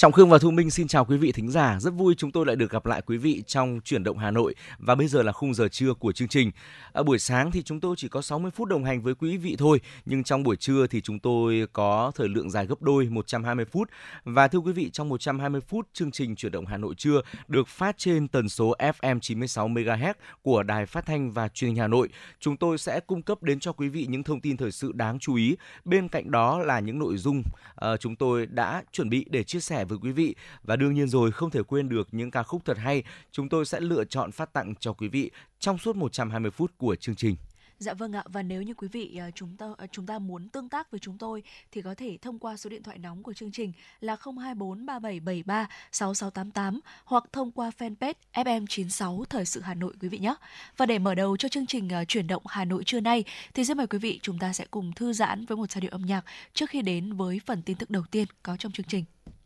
Trọng Khương và Thu Minh xin chào quý vị thính giả. Rất vui chúng tôi lại được gặp lại quý vị trong chuyển động Hà Nội và bây giờ là khung giờ trưa của chương trình. Ở buổi sáng thì chúng tôi chỉ có 60 phút đồng hành với quý vị thôi, nhưng trong buổi trưa thì chúng tôi có thời lượng dài gấp đôi 120 phút. Và thưa quý vị, trong 120 phút chương trình chuyển động Hà Nội trưa được phát trên tần số FM 96 MHz của Đài Phát thanh và Truyền hình Hà Nội. Chúng tôi sẽ cung cấp đến cho quý vị những thông tin thời sự đáng chú ý. Bên cạnh đó là những nội dung uh, chúng tôi đã chuẩn bị để chia sẻ với quý vị và đương nhiên rồi, không thể quên được những ca khúc thật hay, chúng tôi sẽ lựa chọn phát tặng cho quý vị trong suốt 120 phút của chương trình. Dạ vâng ạ và nếu như quý vị ờ, chúng ta ờ, chúng ta muốn tương tác với chúng tôi thì có thể thông qua số điện thoại nóng của chương trình là 024 3773 6688 hoặc thông qua fanpage FM96 Thời sự Hà Nội quý vị nhé. Và để mở đầu cho chương trình ờ, chuyển động Hà Nội trưa nay thì xin mời quý vị chúng ta sẽ cùng thư giãn với một giai điệu âm nhạc trước khi đến với phần tin tức đầu tiên có trong chương trình.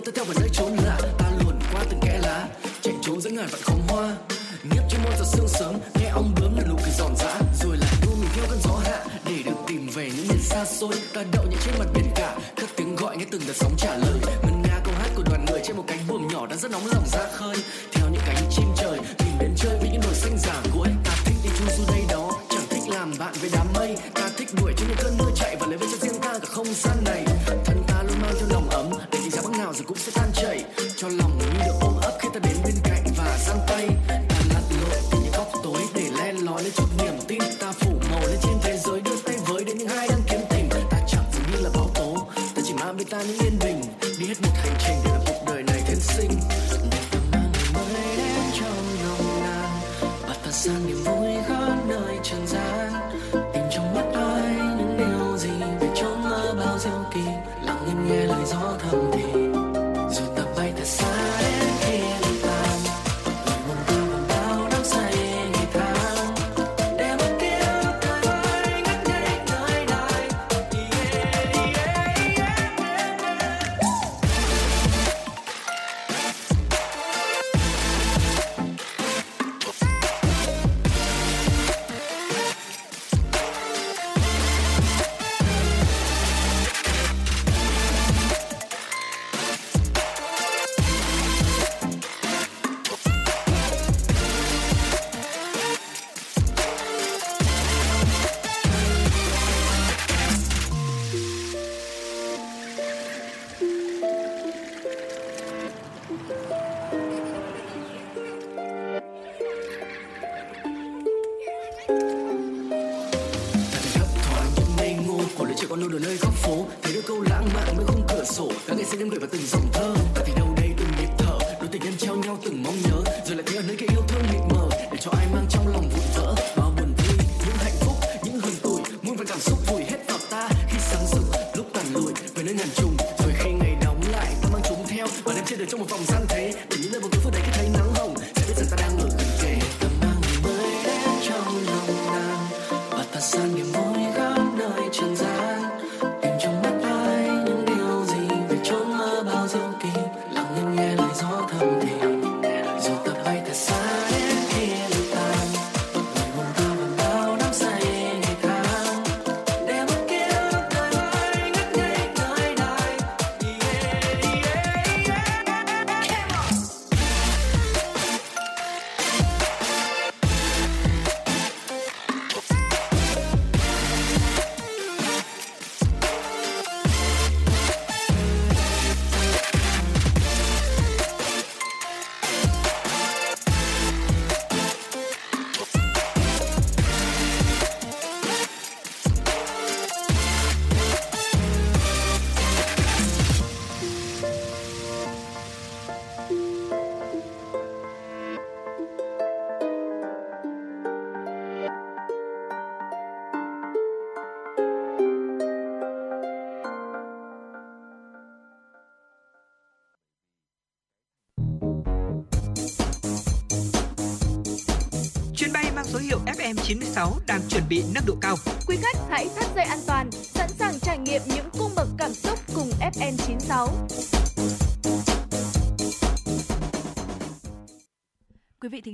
người ta theo vào dãy trốn lạ ta luồn qua từng kẽ lá, chạy trốn giữa ngàn vạn khóm hoa. Nếp trên môi giờ sương sớm, nghe ong bướm là lũ cười giòn giã. Rồi lại đua mình theo cơn gió hạ, để được tìm về những miền xa xôi. Ta đậu những trên mặt biển cả các tiếng gọi nghe từng đợt sóng trả lời. Ngân nga câu hát của đoàn người trên một cánh buồm nhỏ đã rất nóng lòng ra khơi. Theo những cánh chim trời, tìm đến chơi với những đồi xanh giả của ta thích đi chu du đây đó, chẳng thích làm bạn với đám còn đâu ở nơi góc phố. Thấy đôi câu lãng mạn bên khung cửa sổ. Đã ngày sẽ đêm gửi vào từng dòng thơ. Ta thì đâu đây từng nhịp thở. Đôi tình nhân treo nhau từng mong nhớ. Rồi lại thấy ở nơi cái yêu thương mịt mờ. Để cho ai mang trong lòng vụn vỡ. Bao buồn vui, những hạnh phúc, những hờn tủi. Muôn vàn cảm xúc vùi hết vào ta. Khi sáng rực, lúc tàn lụi, về nơi ngàn trùng. Rồi khi ngày đóng lại, ta mang chúng theo. Và đem trên đời trong một vòng gian thế.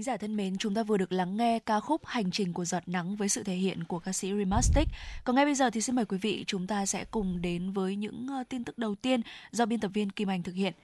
Giả thân mến, chúng ta vừa được lắng nghe ca khúc Hành trình của giọt nắng với sự thể hiện của ca sĩ Remastic. Còn ngay bây giờ thì xin mời quý vị chúng ta sẽ cùng đến với những ờ, tin tức đầu tiên do biên tập viên Kim Anh thực hiện.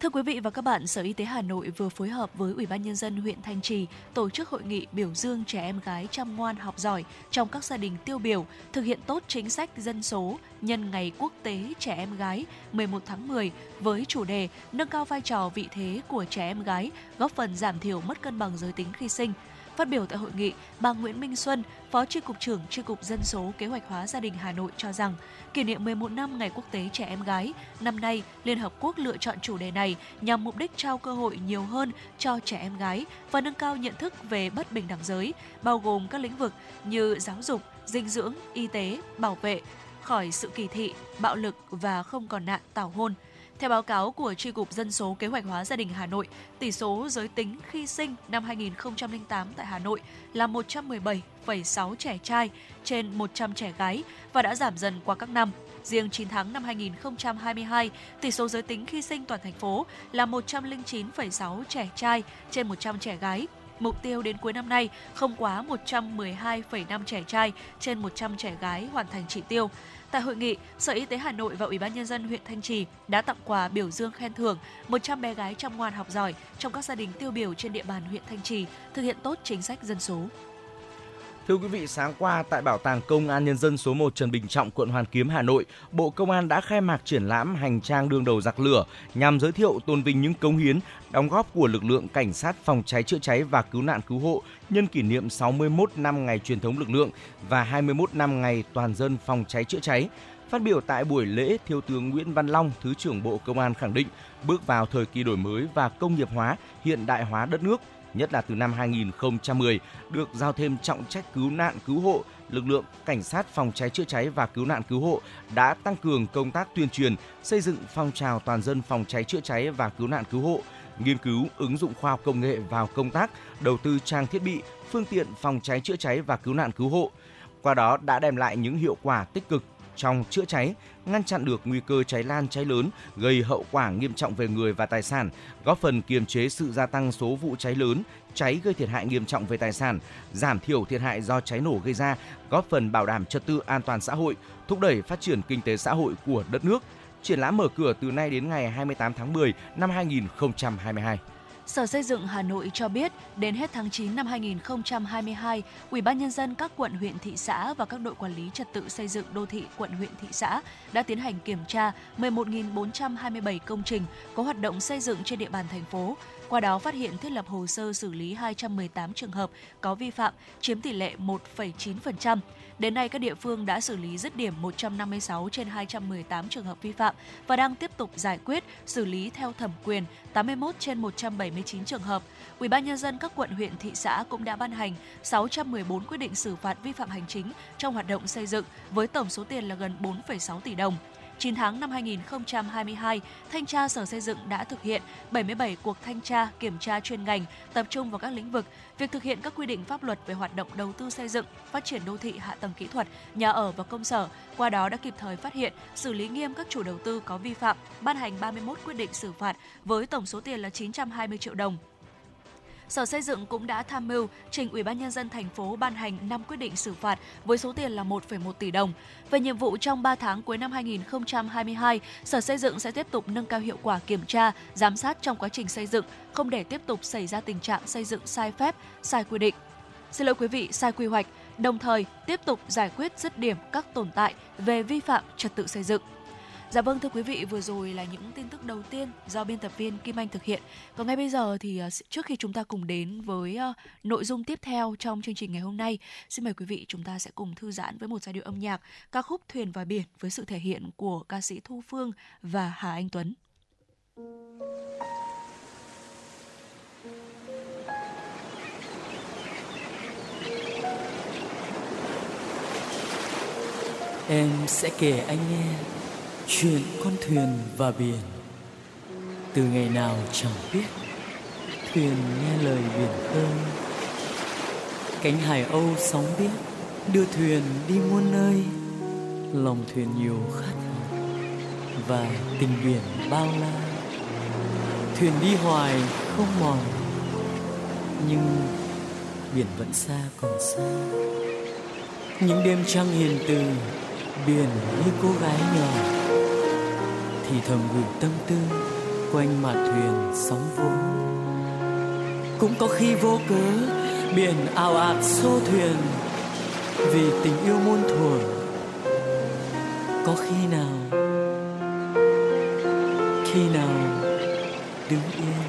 Thưa quý vị và các bạn, Sở Y tế Hà Nội vừa phối hợp với Ủy ban nhân dân huyện Thanh Trì tổ chức hội nghị biểu dương trẻ em gái chăm ngoan học giỏi trong các gia đình tiêu biểu, thực hiện tốt chính sách dân số nhân ngày quốc tế trẻ em gái 11 tháng 10 với chủ đề nâng cao vai trò vị thế của trẻ em gái, góp phần giảm thiểu mất cân bằng giới tính khi sinh. Phát biểu tại hội nghị, bà Nguyễn Minh Xuân, Phó Tri cục trưởng Tri cục Dân số Kế hoạch hóa gia đình Hà Nội cho rằng, kỷ niệm 11 năm Ngày Quốc tế Trẻ Em Gái, năm nay Liên Hợp Quốc lựa chọn chủ đề này nhằm mục đích trao cơ hội nhiều hơn cho trẻ em gái và nâng cao nhận thức về bất bình đẳng giới, bao gồm các lĩnh vực như giáo dục, dinh dưỡng, y tế, bảo vệ, khỏi sự kỳ thị, bạo lực và không còn nạn tảo hôn – theo báo cáo của Tri cục Dân số Kế hoạch hóa gia đình Hà Nội, tỷ số giới tính khi sinh năm 2008 tại Hà Nội là 117,6 trẻ trai trên 100 trẻ gái và đã giảm dần qua các năm. Riêng 9 tháng năm 2022, tỷ số giới tính khi sinh toàn thành phố là 109,6 trẻ trai trên 100 trẻ gái. Mục tiêu đến cuối năm nay không quá 112,5 trẻ trai trên 100 trẻ gái hoàn thành chỉ tiêu. Tại hội nghị, Sở Y tế Hà Nội và Ủy ban nhân dân huyện Thanh Trì đã tặng quà biểu dương khen thưởng 100 bé gái chăm ngoan học giỏi trong các gia đình tiêu biểu trên địa bàn huyện Thanh Trì thực hiện tốt chính sách dân số. Thưa quý vị, sáng qua tại Bảo tàng Công an Nhân dân số 1 Trần Bình Trọng, quận Hoàn Kiếm, Hà Nội, Bộ Công an đã khai mạc triển lãm Hành trang đương đầu giặc lửa nhằm giới thiệu tôn vinh những cống hiến, đóng góp của lực lượng cảnh sát phòng cháy chữa cháy và cứu nạn cứu hộ nhân kỷ niệm 61 năm ngày truyền thống lực lượng và 21 năm ngày toàn dân phòng cháy chữa cháy. Phát biểu tại buổi lễ, Thiếu tướng Nguyễn Văn Long, Thứ trưởng Bộ Công an khẳng định, bước vào thời kỳ đổi mới và công nghiệp hóa, hiện đại hóa đất nước – nhất là từ năm 2010 được giao thêm trọng trách cứu nạn cứu hộ, lực lượng cảnh sát phòng cháy chữa cháy và cứu nạn cứu hộ đã tăng cường công tác tuyên truyền, xây dựng phong trào toàn dân phòng cháy chữa cháy và cứu nạn cứu hộ, nghiên cứu ứng dụng khoa học công nghệ vào công tác, đầu tư trang thiết bị, phương tiện phòng cháy chữa cháy và cứu nạn cứu hộ. Qua đó đã đem lại những hiệu quả tích cực trong chữa cháy, ngăn chặn được nguy cơ cháy lan cháy lớn gây hậu quả nghiêm trọng về người và tài sản, góp phần kiềm chế sự gia tăng số vụ cháy lớn, cháy gây thiệt hại nghiêm trọng về tài sản, giảm thiểu thiệt hại do cháy nổ gây ra, góp phần bảo đảm trật tự an toàn xã hội, thúc đẩy phát triển kinh tế xã hội của đất nước. Triển lãm mở cửa từ nay đến ngày 28 tháng 10 năm 2022. Sở Xây dựng Hà Nội cho biết, đến hết tháng 9 năm 2022, Ủy ban nhân dân các quận huyện thị xã và các đội quản lý trật tự xây dựng đô thị quận huyện thị xã đã tiến hành kiểm tra 11.427 công trình có hoạt động xây dựng trên địa bàn thành phố. Qua đó phát hiện thiết lập hồ sơ xử lý 218 trường hợp có vi phạm, chiếm tỷ lệ 1,9%. Đến nay, các địa phương đã xử lý dứt điểm 156 trên 218 trường hợp vi phạm và đang tiếp tục giải quyết, xử lý theo thẩm quyền 81 trên 179 trường hợp. Ủy ban nhân dân các quận huyện thị xã cũng đã ban hành 614 quyết định xử phạt vi phạm hành chính trong hoạt động xây dựng với tổng số tiền là gần 4,6 tỷ đồng. 9 tháng năm 2022, Thanh tra Sở Xây dựng đã thực hiện 77 cuộc thanh tra, kiểm tra chuyên ngành, tập trung vào các lĩnh vực, việc thực hiện các quy định pháp luật về hoạt động đầu tư xây dựng, phát triển đô thị hạ tầng kỹ thuật, nhà ở và công sở, qua đó đã kịp thời phát hiện, xử lý nghiêm các chủ đầu tư có vi phạm, ban hành 31 quyết định xử phạt với tổng số tiền là 920 triệu đồng. Sở Xây dựng cũng đã tham mưu trình Ủy ban nhân dân thành phố ban hành 5 quyết định xử phạt với số tiền là 1,1 tỷ đồng. Về nhiệm vụ trong 3 tháng cuối năm 2022, Sở Xây dựng sẽ tiếp tục nâng cao hiệu quả kiểm tra, giám sát trong quá trình xây dựng, không để tiếp tục xảy ra tình trạng xây dựng sai phép, sai quy định. Xin lỗi quý vị, sai quy hoạch, đồng thời tiếp tục giải quyết dứt điểm các tồn tại về vi phạm trật tự xây dựng. Dạ vâng thưa quý vị, vừa rồi là những tin tức đầu tiên do biên tập viên Kim Anh thực hiện. Còn ngay bây giờ thì à, trước khi chúng ta cùng đến với à, nội dung tiếp theo trong chương trình ngày hôm nay, xin mời quý vị chúng ta sẽ cùng thư giãn với một giai điệu âm nhạc ca khúc Thuyền và biển với sự thể hiện của ca sĩ Thu Phương và Hà Anh Tuấn. Em sẽ kể anh nghe chuyện con thuyền và biển. Từ ngày nào chẳng biết, thuyền nghe lời biển khơi. Cánh hải âu sóng biếc đưa thuyền đi muôn nơi. Lòng thuyền nhiều khát vọng và tình biển bao la. Thuyền đi hoài không mòn, nhưng biển vẫn xa còn xa. Những đêm trăng hiền từ, biển như cô gái nhỏ thì thầm gửi tâm tư quanh mặt thuyền sóng vỗ cũng có khi vô cớ, biển ào ạt xô thuyền vì tình yêu muôn thuở. Có khi nào khi nào đứng yên?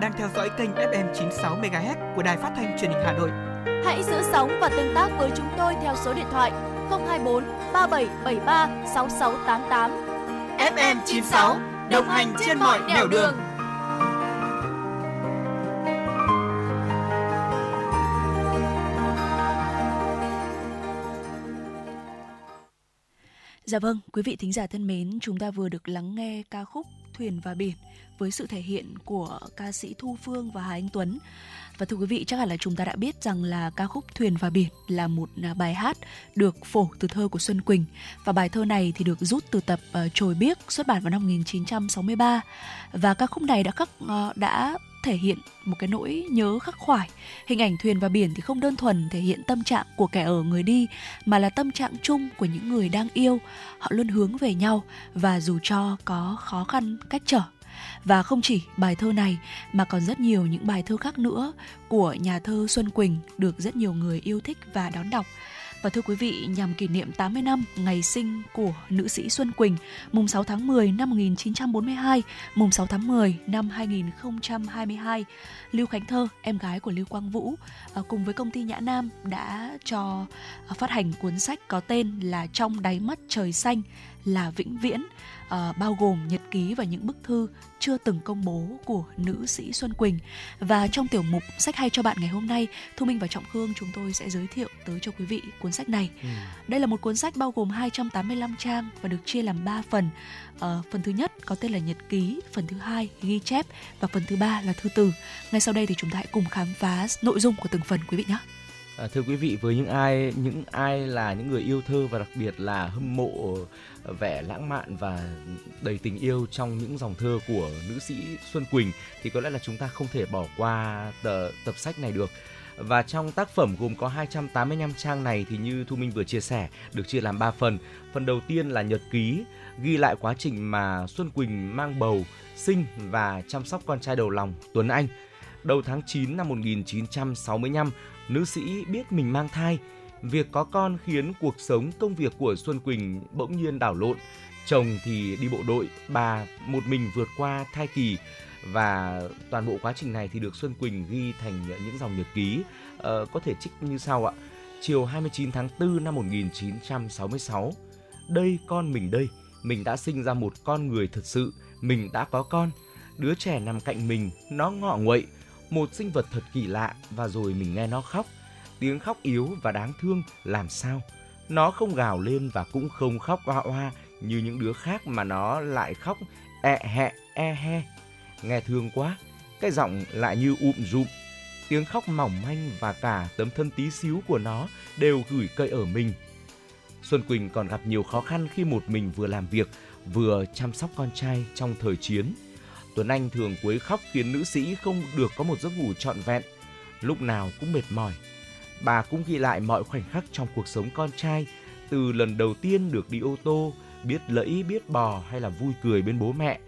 Đang theo dõi kênh FM 96 MHz của đài phát thanh truyền hình Hà Nội. Hãy giữ sóng và tương tác với chúng tôi theo số điện thoại 024 3773 6688. FM 96 đồng hành trên mọi nẻo đường. Dạ vâng, quý vị thính giả thân mến, chúng ta vừa được lắng nghe ca khúc Thuyền và Biển với sự thể hiện của ca sĩ Thu Phương và Hà Anh Tuấn. Và thưa quý vị, chắc hẳn là chúng ta đã biết rằng là ca khúc Thuyền và Biển là một à, bài hát được phổ từ thơ của Xuân Quỳnh. Và bài thơ này thì được rút từ tập ờ, Trồi Biếc xuất bản vào năm 1963. Và ca khúc này đã khắc ờ, đã thể hiện một cái nỗi nhớ khắc khoải. Hình ảnh thuyền và biển thì không đơn thuần thể hiện tâm trạng của kẻ ở người đi, mà là tâm trạng chung của những người đang yêu. Họ luôn hướng về nhau và dù cho có khó khăn cách trở và không chỉ bài thơ này, mà còn rất nhiều những bài thơ khác nữa của nhà thơ Xuân Quỳnh được rất nhiều người yêu thích và đón đọc. Và thưa quý vị, nhằm kỷ niệm 80 năm ngày sinh của nữ sĩ Xuân Quỳnh, mùng 6 tháng 10 năm 1942, mùng 6 tháng 10 năm 2022, Lưu Khánh Thơ, em gái của Lưu Quang Vũ, à, cùng với công ty Nhã Nam đã cho à, phát hành cuốn sách có tên là Trong đáy mắt trời xanh là vĩnh viễn uh, bao gồm nhật ký và những bức thư chưa từng công bố của nữ sĩ Xuân Quỳnh. Và trong tiểu mục sách hay cho bạn ngày hôm nay, Thu Minh và Trọng Khương chúng tôi sẽ giới thiệu tới cho quý vị cuốn sách này. Ừ. Đây là một cuốn sách bao gồm 285 trang và được chia làm 3 phần. Uh, phần thứ nhất có tên là nhật ký, phần thứ hai ghi chép và phần thứ ba là thư từ. Ngay sau đây thì chúng ta hãy cùng khám phá nội dung của từng phần quý vị nhé. À, thưa quý vị với những ai những ai là những người yêu thơ và đặc biệt là hâm mộ vẻ lãng mạn và đầy tình yêu trong những dòng thơ của nữ sĩ Xuân Quỳnh thì có lẽ là chúng ta không thể bỏ qua tờ, tập sách này được. Và trong tác phẩm gồm có 285 trang này thì như Thu Minh vừa chia sẻ được chia làm 3 phần. Phần đầu tiên là nhật ký ghi lại quá trình mà Xuân Quỳnh mang bầu, sinh và chăm sóc con trai đầu lòng Tuấn Anh. Đầu tháng 9 năm 1965, nữ sĩ biết mình mang thai Việc có con khiến cuộc sống công việc của Xuân Quỳnh bỗng nhiên đảo lộn. Chồng thì đi bộ đội, bà một mình vượt qua thai kỳ và toàn bộ quá trình này thì được Xuân Quỳnh ghi thành những dòng nhật ký ờ, có thể trích như sau ạ. Chiều 29 tháng 4 năm 1966. Đây con mình đây, mình đã sinh ra một con người thật sự, mình đã có con. Đứa trẻ nằm cạnh mình, nó ngọ nguậy, một sinh vật thật kỳ lạ và rồi mình nghe nó khóc tiếng khóc yếu và đáng thương làm sao. Nó không gào lên và cũng không khóc oa oa như những đứa khác mà nó lại khóc e hẹ e he. Nghe thương quá, cái giọng lại như ụm rụm. Tiếng khóc mỏng manh và cả tấm thân tí xíu của nó đều gửi cây ở mình. Xuân Quỳnh còn gặp nhiều khó khăn khi một mình vừa làm việc, vừa chăm sóc con trai trong thời chiến. Tuấn Anh thường quấy khóc khiến nữ sĩ không được có một giấc ngủ trọn vẹn. Lúc nào cũng mệt mỏi, bà cũng ghi lại mọi khoảnh khắc trong cuộc sống con trai, từ lần đầu tiên được đi ô tô, biết lẫy biết bò hay là vui cười bên bố mẹ.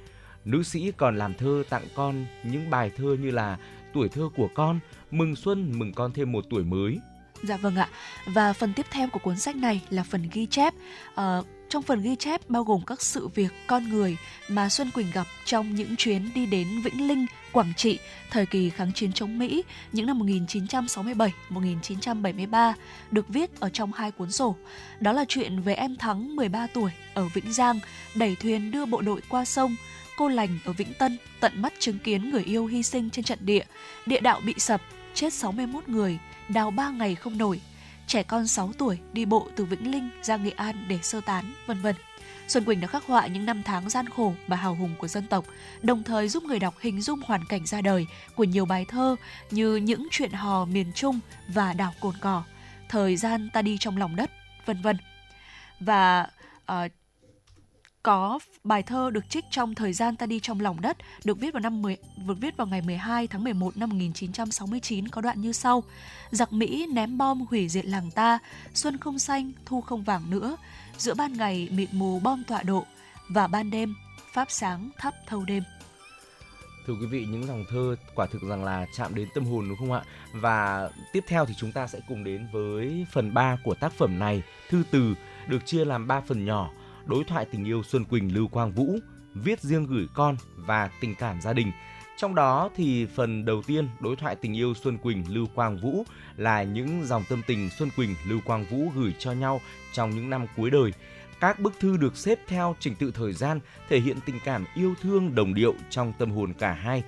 Nữ sĩ còn làm thơ tặng con những bài thơ như là Tuổi thơ của con, Mừng xuân mừng con thêm một tuổi mới. Dạ vâng ạ. Và phần tiếp theo của cuốn sách này là phần ghi chép. uh, trong phần ghi chép bao gồm các sự việc con người mà Xuân Quỳnh gặp trong những chuyến đi đến Vĩnh Linh, Quảng Trị thời kỳ kháng chiến chống Mỹ những năm 1967-1973 được viết ở trong hai cuốn sổ. Đó là chuyện về em Thắng 13 tuổi ở Vĩnh Giang đẩy thuyền đưa bộ đội qua sông, cô lành ở Vĩnh Tân tận mắt chứng kiến người yêu hy sinh trên trận địa, địa đạo bị sập, chết 61 người, đào 3 ngày không nổi trẻ con 6 tuổi đi bộ từ Vĩnh Linh ra Nghệ An để sơ tán, vân vân. Xuân Quỳnh đã khắc họa những năm tháng gian khổ và hào hùng của dân tộc, đồng thời giúp người đọc hình dung hoàn cảnh ra đời của nhiều bài thơ như những chuyện hò miền Trung và đảo Cồn Cỏ, thời gian ta đi trong lòng đất, vân vân. Và uh, có bài thơ được trích trong thời gian ta đi trong lòng đất được viết vào năm 10, được viết vào ngày 12 tháng 11 năm 1969 có đoạn như sau: Giặc Mỹ ném bom hủy diệt làng ta, xuân không xanh, thu không vàng nữa, giữa ban ngày mịt mù bom tọa độ và ban đêm pháp sáng thắp thâu đêm. Thưa quý vị, những dòng thơ quả thực rằng là chạm đến tâm hồn đúng không ạ? Và tiếp theo thì chúng ta sẽ cùng đến với phần 3 của tác phẩm này, thư từ được chia làm 3 phần nhỏ đối thoại tình yêu Xuân Quỳnh Lưu Quang Vũ, viết riêng gửi con và tình cảm gia đình. Trong đó thì phần đầu tiên đối thoại tình yêu Xuân Quỳnh Lưu Quang Vũ là những dòng tâm tình Xuân Quỳnh Lưu Quang Vũ gửi cho nhau trong những năm cuối đời. Các bức thư được xếp theo trình tự thời gian thể hiện tình cảm yêu thương đồng điệu trong tâm hồn cả hai.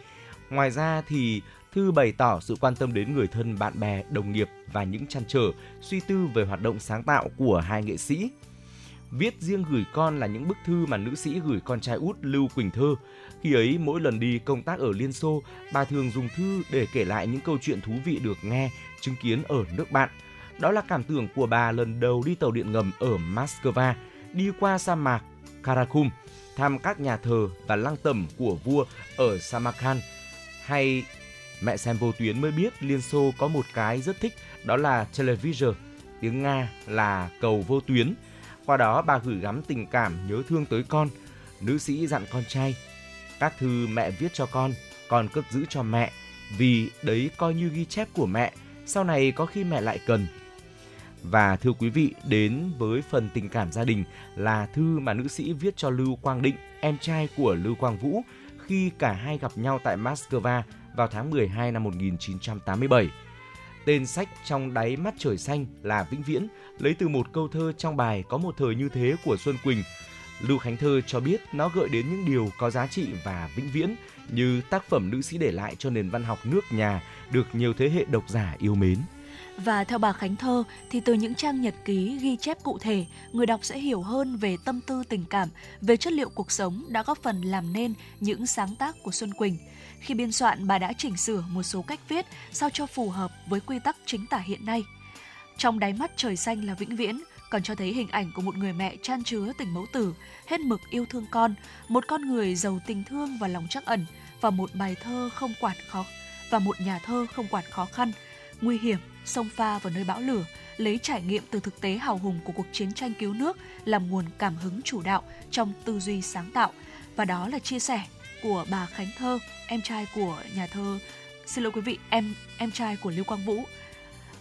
Ngoài ra thì thư bày tỏ sự quan tâm đến người thân, bạn bè, đồng nghiệp và những chăn trở, suy tư về hoạt động sáng tạo của hai nghệ sĩ. Viết riêng gửi con là những bức thư mà nữ sĩ gửi con trai út Lưu Quỳnh Thơ. Khi ấy, mỗi lần đi công tác ở Liên Xô, bà thường dùng thư để kể lại những câu chuyện thú vị được nghe, chứng kiến ở nước bạn. Đó là cảm tưởng của bà lần đầu đi tàu điện ngầm ở Moscow, đi qua sa mạc Karakum, thăm các nhà thờ và lăng tẩm của vua ở Samarkand. Hay mẹ xem vô tuyến mới biết Liên Xô có một cái rất thích, đó là television, tiếng Nga là cầu vô tuyến. Qua đó bà gửi gắm tình cảm nhớ thương tới con. Nữ sĩ dặn con trai, các thư mẹ viết cho con, con cất giữ cho mẹ, vì đấy coi như ghi chép của mẹ, sau này có khi mẹ lại cần. Và thưa quý vị, đến với phần tình cảm gia đình là thư mà nữ sĩ viết cho Lưu Quang Định, em trai của Lưu Quang Vũ, khi cả hai gặp nhau tại Moscow vào tháng 12 năm 1987. Tên sách trong đáy mắt trời xanh là Vĩnh Viễn, lấy từ một câu thơ trong bài Có một thời như thế của Xuân Quỳnh. Lưu Khánh Thơ cho biết nó gợi đến những điều có giá trị và vĩnh viễn như tác phẩm nữ sĩ để lại cho nền văn học nước nhà được nhiều thế hệ độc giả yêu mến. Và theo bà Khánh Thơ thì từ những trang nhật ký ghi chép cụ thể, người đọc sẽ hiểu hơn về tâm tư tình cảm, về chất liệu cuộc sống đã góp phần làm nên những sáng tác của Xuân Quỳnh. Khi biên soạn, bà đã chỉnh sửa một số cách viết sao cho phù hợp với quy tắc chính tả hiện nay. Trong đáy mắt trời xanh là vĩnh viễn, còn cho thấy hình ảnh của một người mẹ chan chứa tình mẫu tử, hết mực yêu thương con, một con người giàu tình thương và lòng trắc ẩn, và một bài thơ không quản khó và một nhà thơ không quản khó khăn, nguy hiểm, sông pha vào nơi bão lửa, lấy trải nghiệm từ thực tế hào hùng của cuộc chiến tranh cứu nước làm nguồn cảm hứng chủ đạo trong tư duy sáng tạo. Và đó là chia sẻ của bà Khánh Thơ, em trai của nhà thơ xin lỗi quý vị, em em trai của Lưu Quang Vũ.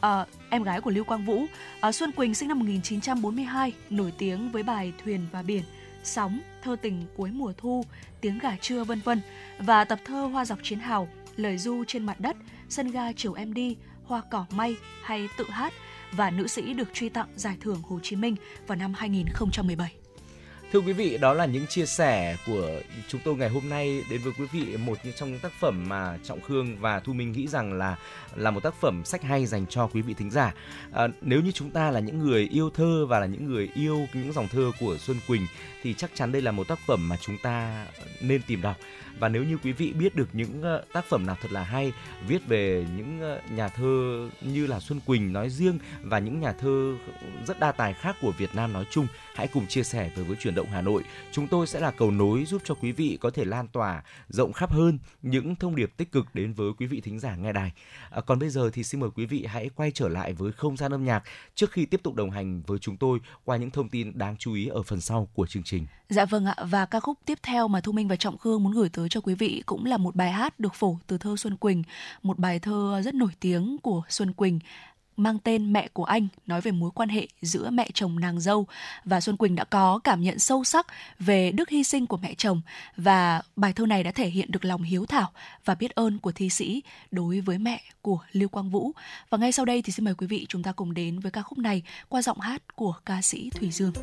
À, em gái của Lưu Quang Vũ, à, Xuân Quỳnh sinh năm 1942, nổi tiếng với bài Thuyền và biển, Sóng, Thơ tình cuối mùa thu, Tiếng gà trưa vân vân và tập thơ Hoa dọc chiến hào, Lời du trên mặt đất, Sân ga chiều em đi, Hoa cỏ may hay Tự hát và nữ sĩ được truy tặng giải thưởng Hồ Chí Minh vào năm 2017. Thưa quý vị, đó là những chia sẻ của chúng tôi ngày hôm nay đến với quý vị một trong những tác phẩm mà Trọng Khương và Thu Minh nghĩ rằng là là một tác phẩm sách hay dành cho quý vị thính giả. À, nếu như chúng ta là những người yêu thơ và là những người yêu những dòng thơ của Xuân Quỳnh thì chắc chắn đây là một tác phẩm mà chúng ta nên tìm đọc và nếu như quý vị biết được những ờ, tác phẩm nào thật là hay viết về những ờ, nhà thơ như là Xuân Quỳnh nói riêng và những nhà thơ rất đa tài khác của Việt Nam nói chung hãy cùng chia sẻ với với chuyển động Hà Nội. Chúng tôi sẽ là cầu nối giúp cho quý vị có thể lan tỏa rộng khắp hơn những thông điệp tích cực đến với quý vị thính giả nghe đài. À, còn bây giờ thì xin mời quý vị hãy quay trở lại với không gian âm nhạc trước khi tiếp tục đồng hành với chúng tôi qua những thông tin đáng chú ý ở phần sau của chương trình. Dạ vâng ạ, và ca khúc tiếp theo mà Thu Minh và Trọng Khương muốn gửi tới cho quý vị cũng là một bài hát được phổ từ thơ Xuân Quỳnh, một bài thơ rất nổi tiếng của Xuân Quỳnh mang tên Mẹ của anh, nói về mối quan hệ giữa mẹ chồng nàng dâu và Xuân Quỳnh đã có cảm nhận sâu sắc về đức hy sinh của mẹ chồng và bài thơ này đã thể hiện được lòng hiếu thảo và biết ơn của thi sĩ đối với mẹ của Lưu Quang Vũ. Và ngay sau đây thì xin mời quý vị chúng ta cùng đến với ca khúc này qua giọng hát của ca sĩ Thủy Dương.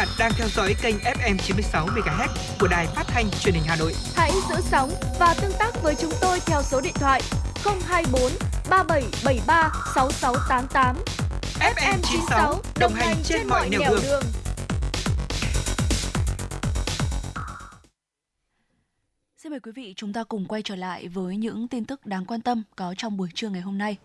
Bạn đang theo dõi kênh FM 96 MHz của đài phát thanh truyền hình Hà Nội. Hãy giữ sóng và tương tác với chúng tôi theo số điện thoại 024 3773 6688. FM 96 đồng hành trên mọi nẻo đường. đường. Xin mời quý vị chúng ta cùng quay trở lại với những tin tức đáng quan tâm có trong buổi trưa ngày hôm nay.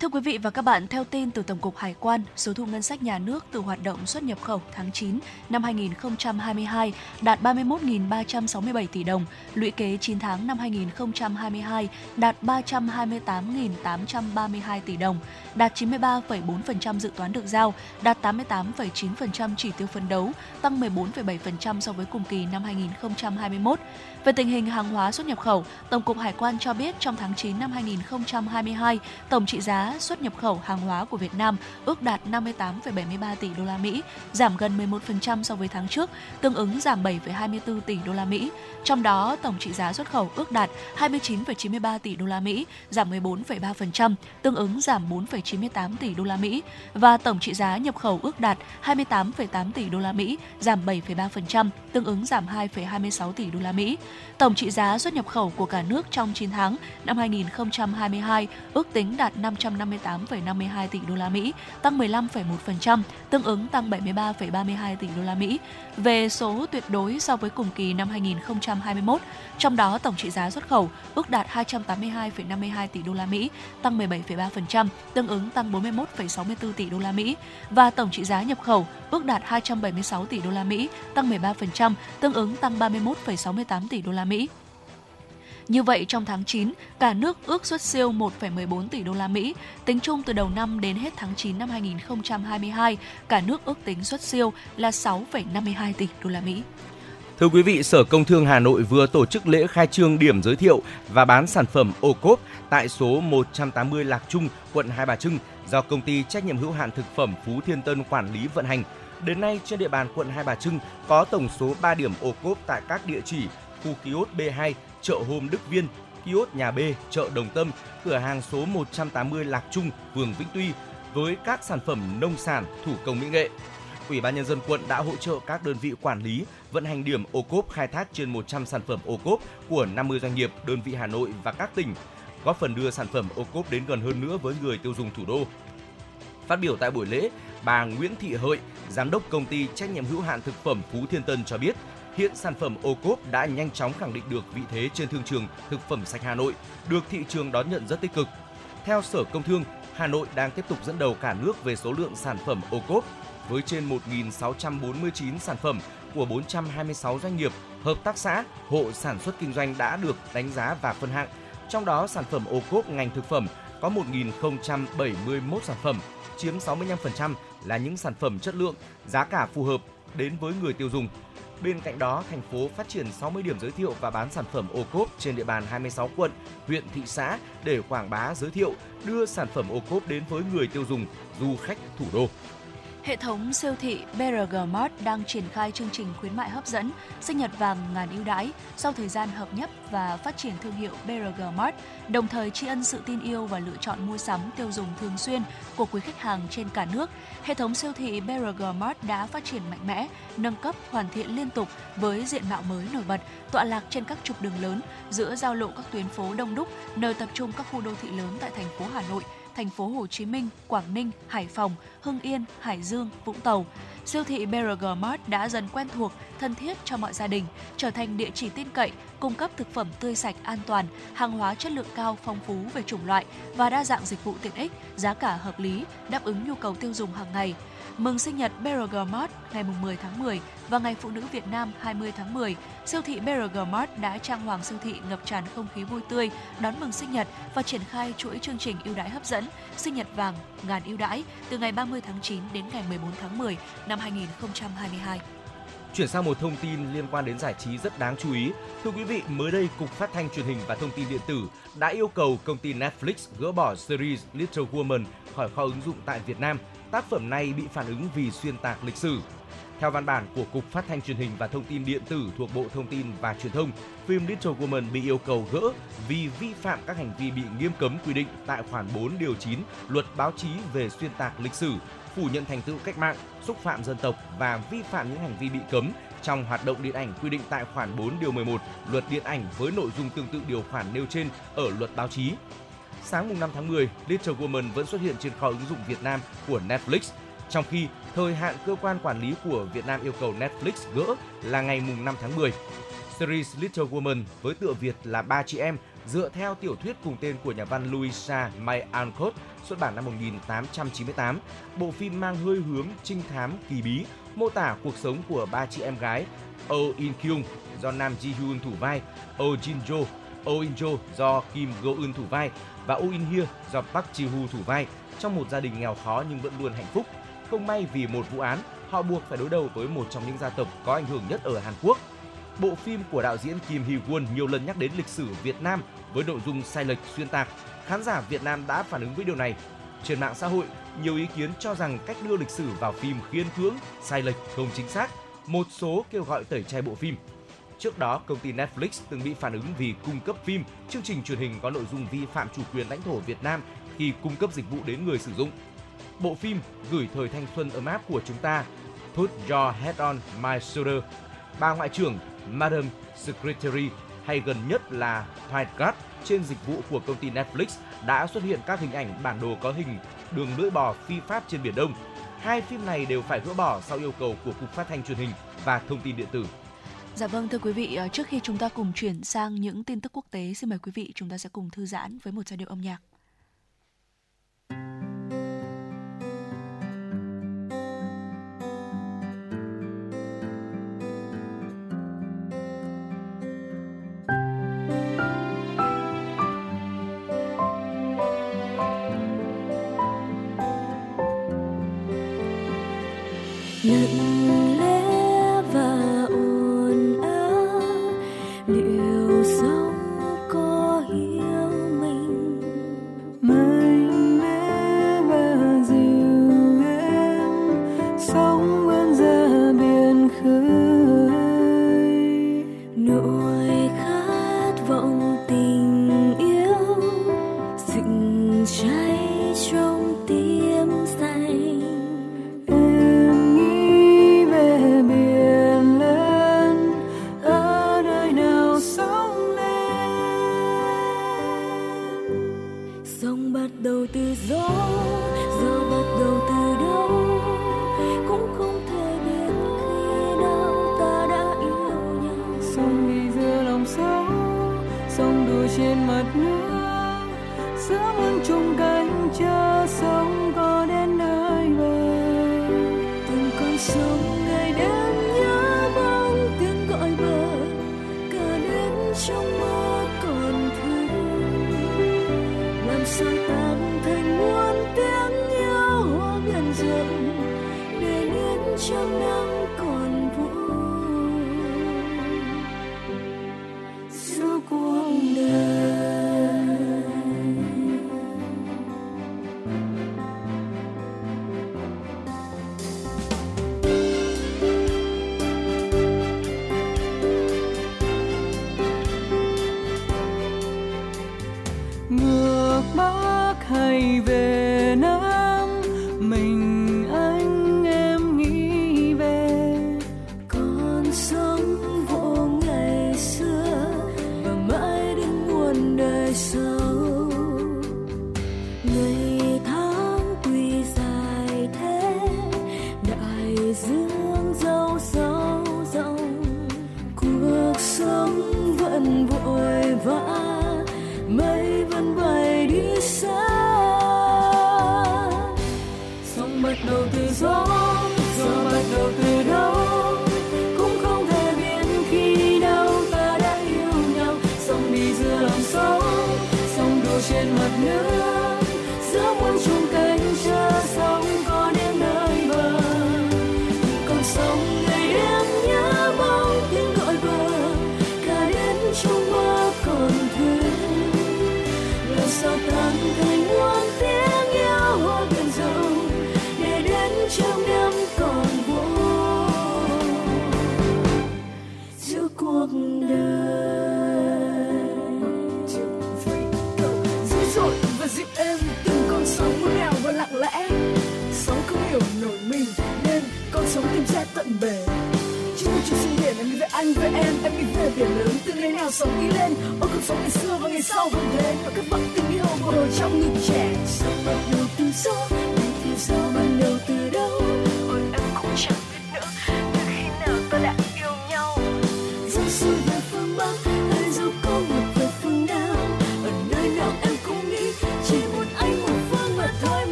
Thưa quý vị và các bạn, theo tin từ Tổng cục Hải quan, số thu ngân sách nhà nước từ hoạt động xuất nhập khẩu tháng 9 năm 2022 đạt 31.367 tỷ đồng, lũy kế 9 tháng năm 2022 đạt 328.832 tỷ đồng, đạt 93,4% dự toán được giao, đạt 88,9% chỉ tiêu phấn đấu, tăng 14,7% so với cùng kỳ năm 2021. Về tình hình hàng hóa xuất nhập khẩu, Tổng cục Hải quan cho biết trong tháng 9 năm 2022, tổng trị giá xuất nhập khẩu hàng hóa của Việt Nam ước đạt 58,73 tỷ đô la Mỹ, giảm gần 11% so với tháng trước, tương ứng giảm 7,24 tỷ đô la Mỹ. Trong đó, tổng trị giá xuất khẩu ước đạt 29,93 tỷ đô la Mỹ, giảm 14,3%, tương ứng giảm 4,98 tỷ đô la Mỹ và tổng trị giá nhập khẩu ước đạt 28,8 tỷ đô la Mỹ, giảm 7,3%, tương ứng giảm 2,26 tỷ đô la Mỹ. Tổng trị giá xuất nhập khẩu của cả nước trong 9 tháng năm 2022 ước tính đạt 558,52 tỷ đô la Mỹ, tăng 15,1%, tương ứng tăng 73,32 tỷ đô la Mỹ. Về số tuyệt đối so với cùng kỳ năm 2021, trong đó tổng trị giá xuất khẩu ước đạt 282,52 tỷ đô la Mỹ, tăng 17,3%, tương ứng tăng 41,64 tỷ đô la Mỹ và tổng trị giá nhập khẩu ước đạt 276 tỷ đô la Mỹ, tăng 13%, tương ứng tăng 31,68 tỷ đô la Mỹ. Như vậy trong tháng 9, cả nước ước xuất siêu 1,14 tỷ đô la Mỹ. Tính chung từ đầu năm đến hết tháng 9 năm 2022, cả nước ước tính xuất siêu là 6,52 tỷ đô la Mỹ. Thưa quý vị, Sở Công Thương Hà Nội vừa tổ chức lễ khai trương điểm giới thiệu và bán sản phẩm ô cốp tại số 180 Lạc Trung, quận Hai Bà Trưng do công ty trách nhiệm hữu hạn thực phẩm Phú Thiên Tân quản lý vận hành. Đến nay trên địa bàn quận Hai Bà Trưng có tổng số 3 điểm ô cốp tại các địa chỉ khu kiosk B2, chợ Hôm Đức Viên, kiosk nhà B, chợ Đồng Tâm, cửa hàng số 180 Lạc Trung, phường Vĩnh Tuy với các sản phẩm nông sản, thủ công mỹ nghệ. Ủy ban nhân dân quận đã hỗ trợ các đơn vị quản lý vận hành điểm ô cốp khai thác trên 100 sản phẩm ô cốp của 50 doanh nghiệp, đơn vị Hà Nội và các tỉnh, góp phần đưa sản phẩm ô cốp đến gần hơn nữa với người tiêu dùng thủ đô. Phát biểu tại buổi lễ, bà Nguyễn Thị Hợi, giám đốc công ty trách nhiệm hữu hạn thực phẩm Phú Thiên Tân cho biết, hiện sản phẩm ô cốp đã nhanh chóng khẳng định được vị thế trên thương trường thực phẩm sạch Hà Nội, được thị trường đón nhận rất tích cực. Theo Sở Công Thương, Hà Nội đang tiếp tục dẫn đầu cả nước về số lượng sản phẩm ô cốp với trên 1.649 sản phẩm của 426 doanh nghiệp, hợp tác xã, hộ sản xuất kinh doanh đã được đánh giá và phân hạng. Trong đó, sản phẩm ô cốp ngành thực phẩm có 1.071 sản phẩm, chiếm 65% là những sản phẩm chất lượng, giá cả phù hợp đến với người tiêu dùng. Bên cạnh đó, thành phố phát triển 60 điểm giới thiệu và bán sản phẩm ô cốp trên địa bàn 26 quận, huyện, thị xã để quảng bá giới thiệu, đưa sản phẩm ô cốp đến với người tiêu dùng, du khách thủ đô. Hệ thống siêu thị BRG Mart đang triển khai chương trình khuyến mại hấp dẫn sinh nhật vàng ngàn ưu đãi sau thời gian hợp nhất và phát triển thương hiệu BRG Mart, đồng thời tri ân sự tin yêu và lựa chọn mua sắm tiêu dùng thường xuyên của quý khách hàng trên cả nước. Hệ thống siêu thị BRG Mart đã phát triển mạnh mẽ, nâng cấp, hoàn thiện liên tục với diện mạo mới nổi bật, tọa lạc trên các trục đường lớn, giữa giao lộ các tuyến phố đông đúc, nơi tập trung các khu đô thị lớn tại thành phố Hà Nội – thành phố Hồ Chí Minh, Quảng Ninh, Hải Phòng, Hưng Yên, Hải Dương, Vũng Tàu. Siêu thị BRG Mart đã dần quen thuộc, thân thiết cho mọi gia đình, trở thành địa chỉ tin cậy, cung cấp thực phẩm tươi sạch an toàn, hàng hóa chất lượng cao phong phú về chủng loại và đa dạng dịch vụ tiện ích, giá cả hợp lý, đáp ứng nhu cầu tiêu dùng hàng ngày. Mừng sinh nhật BRG Mart ngày 10 tháng 10 và Ngày Phụ nữ Việt Nam 20 tháng 10, siêu thị BRG Mart đã trang hoàng siêu thị ngập tràn không khí vui tươi, đón mừng sinh nhật và triển khai chuỗi chương trình ưu đãi hấp dẫn sinh nhật vàng ngàn ưu đãi từ ngày 30 tháng 9 đến ngày 14 tháng 10 năm 2022. Chuyển sang một thông tin liên quan đến giải trí rất đáng chú ý. Thưa quý vị, mới đây Cục Phát thanh Truyền hình và Thông tin Điện tử đã yêu cầu công ty Netflix gỡ bỏ series Little Woman khỏi kho ứng dụng tại Việt Nam. Tác phẩm này bị phản ứng vì xuyên tạc lịch sử. Theo văn bản của Cục Phát thanh Truyền hình và Thông tin Điện tử thuộc Bộ Thông tin và Truyền thông, phim Little Woman bị yêu cầu gỡ vì vi phạm các hành vi bị nghiêm cấm quy định tại khoản 4 điều 9 Luật báo chí về xuyên tạc lịch sử, phủ nhận thành tựu cách mạng, xúc phạm dân tộc và vi phạm những hành vi bị cấm trong hoạt động điện ảnh quy định tại khoản 4 điều 11 Luật Điện ảnh với nội dung tương tự điều khoản nêu trên ở Luật báo chí. Sáng mùng 5 tháng 10, Little Women vẫn xuất hiện trên kho ứng dụng Việt Nam của Netflix, trong khi thời hạn cơ quan quản lý của Việt Nam yêu cầu Netflix gỡ là ngày mùng 5 tháng 10. Series Little Women với tựa Việt là Ba chị em dựa theo tiểu thuyết cùng tên của nhà văn Louisa May Alcott xuất bản năm 1898. Bộ phim mang hơi hướng trinh thám kỳ bí, mô tả cuộc sống của ba chị em gái Oh In Kyung do Nam Ji Hyun thủ vai, Oh Jin Jo, Oh In Jo do Kim Go Eun thủ vai và Oh In Here do Park Ji-hu thủ vai trong một gia đình nghèo khó nhưng vẫn luôn hạnh phúc. Không may vì một vụ án, họ buộc phải đối đầu với một trong những gia tộc có ảnh hưởng nhất ở Hàn Quốc. Bộ phim của đạo diễn Kim Hee Won nhiều lần nhắc đến lịch sử Việt Nam với nội dung sai lệch xuyên tạc. Khán giả Việt Nam đã phản ứng với điều này. Trên mạng xã hội, nhiều ý kiến cho rằng cách đưa lịch sử vào phim khiên cưỡng, sai lệch, không chính xác. Một số kêu gọi tẩy chay bộ phim. Trước đó, công ty Netflix từng bị phản ứng vì cung cấp phim, chương trình truyền hình có nội dung vi phạm chủ quyền lãnh thổ Việt Nam khi cung cấp dịch vụ đến người sử dụng. Bộ phim Gửi thời thanh xuân ấm áp của chúng ta, Put Your Head on My Shoulder, bà ngoại trưởng Madam Secretary hay gần nhất là Podcast trên dịch vụ của công ty Netflix đã xuất hiện các hình ảnh bản đồ có hình đường lưỡi bò phi pháp trên biển Đông. Hai phim này đều phải gỡ bỏ sau yêu cầu của Cục Phát thanh Truyền hình và Thông tin điện tử. Dạ vâng thưa quý vị, ờ, trước khi chúng ta cùng chuyển sang những tin tức quốc tế, xin mời quý vị chúng ta sẽ cùng thư giãn với một giai điệu âm nhạc. Lặng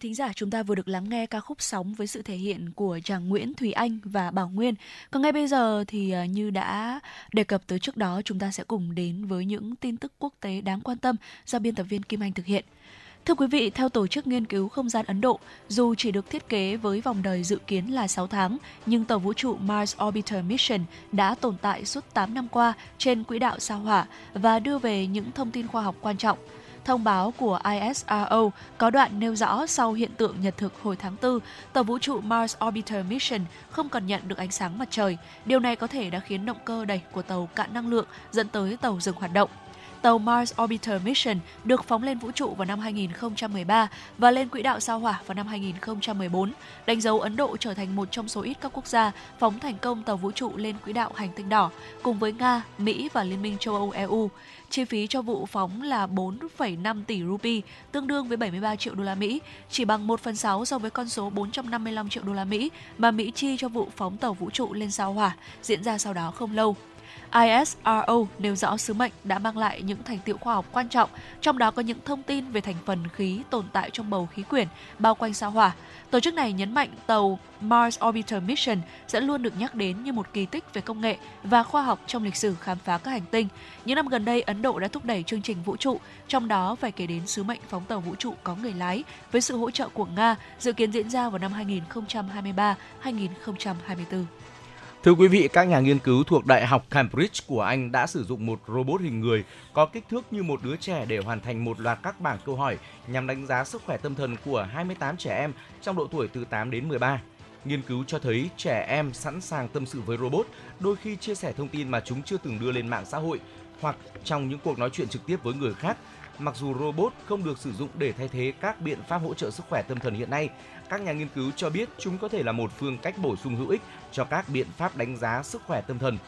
Thính giả, chúng ta vừa được lắng nghe ca khúc Sóng với sự thể hiện của chàng Nguyễn Thùy Anh và Bảo Nguyên. Còn ngay bây giờ thì à, như đã đề cập tới trước đó, chúng ta sẽ cùng đến với những tin tức quốc tế đáng quan tâm do biên tập viên Kim Anh thực hiện. Thưa quý vị, theo Tổ chức Nghiên cứu Không gian Ấn Độ, dù chỉ được thiết kế với vòng đời dự kiến là 6 tháng, nhưng tàu vũ trụ Mars Orbiter Mission đã tồn tại suốt 8 năm qua trên quỹ đạo sao hỏa và đưa về những thông tin khoa học quan trọng. Thông báo của ISRO có đoạn nêu rõ sau hiện tượng nhật thực hồi tháng 4, tàu vũ trụ Mars Orbiter Mission không còn nhận được ánh sáng mặt trời. Điều này có thể đã khiến động cơ đẩy của tàu cạn năng lượng dẫn tới tàu dừng hoạt động. Tàu Mars Orbiter Mission được phóng lên vũ trụ vào năm 2013 và lên quỹ đạo sao hỏa vào năm 2014, đánh dấu Ấn Độ trở thành một trong số ít các quốc gia phóng thành công tàu vũ trụ lên quỹ đạo hành tinh đỏ, cùng với Nga, Mỹ và Liên minh châu Âu EU. Chi phí cho vụ phóng là 4,5 tỷ rupee, tương đương với 73 triệu đô la Mỹ, chỉ bằng 1 phần 6 so với con số 455 triệu đô la Mỹ mà Mỹ chi cho vụ phóng tàu vũ trụ lên sao hỏa diễn ra sau đó không lâu. ISRO nêu rõ sứ mệnh đã mang lại những thành tiệu khoa học quan trọng, trong đó có những thông tin về thành phần khí tồn tại trong bầu khí quyển bao quanh sao hỏa. Tổ chức này nhấn mạnh tàu Mars Orbiter Mission sẽ luôn được nhắc đến như một kỳ tích về công nghệ và khoa học trong lịch sử khám phá các hành tinh. Những năm gần đây, Ấn Độ đã thúc đẩy chương trình vũ trụ, trong đó phải kể đến sứ mệnh phóng tàu vũ trụ có người lái với sự hỗ trợ của Nga, dự kiến diễn ra vào năm 2023-2024. Thưa quý vị, các nhà nghiên cứu thuộc Đại học Cambridge của Anh đã sử dụng một robot hình người có kích thước như một đứa trẻ để hoàn thành một loạt các bảng câu hỏi nhằm đánh giá sức khỏe tâm thần của 28 trẻ em trong độ tuổi từ 8 đến 13. Nghiên cứu cho thấy trẻ em sẵn sàng tâm sự với robot, đôi khi chia sẻ thông tin mà chúng chưa từng đưa lên mạng xã hội hoặc trong những cuộc nói chuyện trực tiếp với người khác. Mặc dù robot không được sử dụng để thay thế các biện pháp hỗ trợ sức khỏe tâm thần hiện nay, các nhà nghiên cứu cho biết chúng có thể là một phương cách bổ sung hữu ích cho các biện pháp đánh giá sức khỏe tâm thần.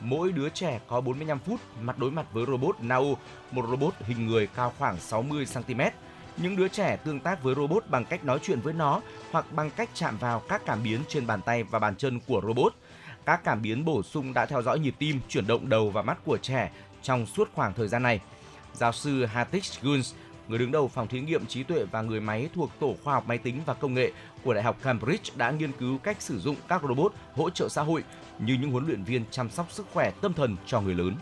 Mỗi đứa trẻ có 45 phút mặt đối mặt với robot Nao, một robot hình người cao khoảng 60 cm. Những đứa trẻ tương tác với robot bằng cách nói chuyện với nó hoặc bằng cách chạm vào các cảm biến trên bàn tay và bàn chân của robot. Các cảm biến bổ sung đã theo dõi nhịp tim, chuyển động đầu và mắt của trẻ trong suốt khoảng thời gian này. Giáo sư Hatish Guns, người đứng đầu phòng thí nghiệm trí tuệ và người máy thuộc Tổ khoa học máy tính và công nghệ của Đại học Cambridge đã nghiên cứu cách sử dụng các robot hỗ trợ xã hội như những huấn luyện viên chăm sóc sức khỏe tâm thần cho người lớn.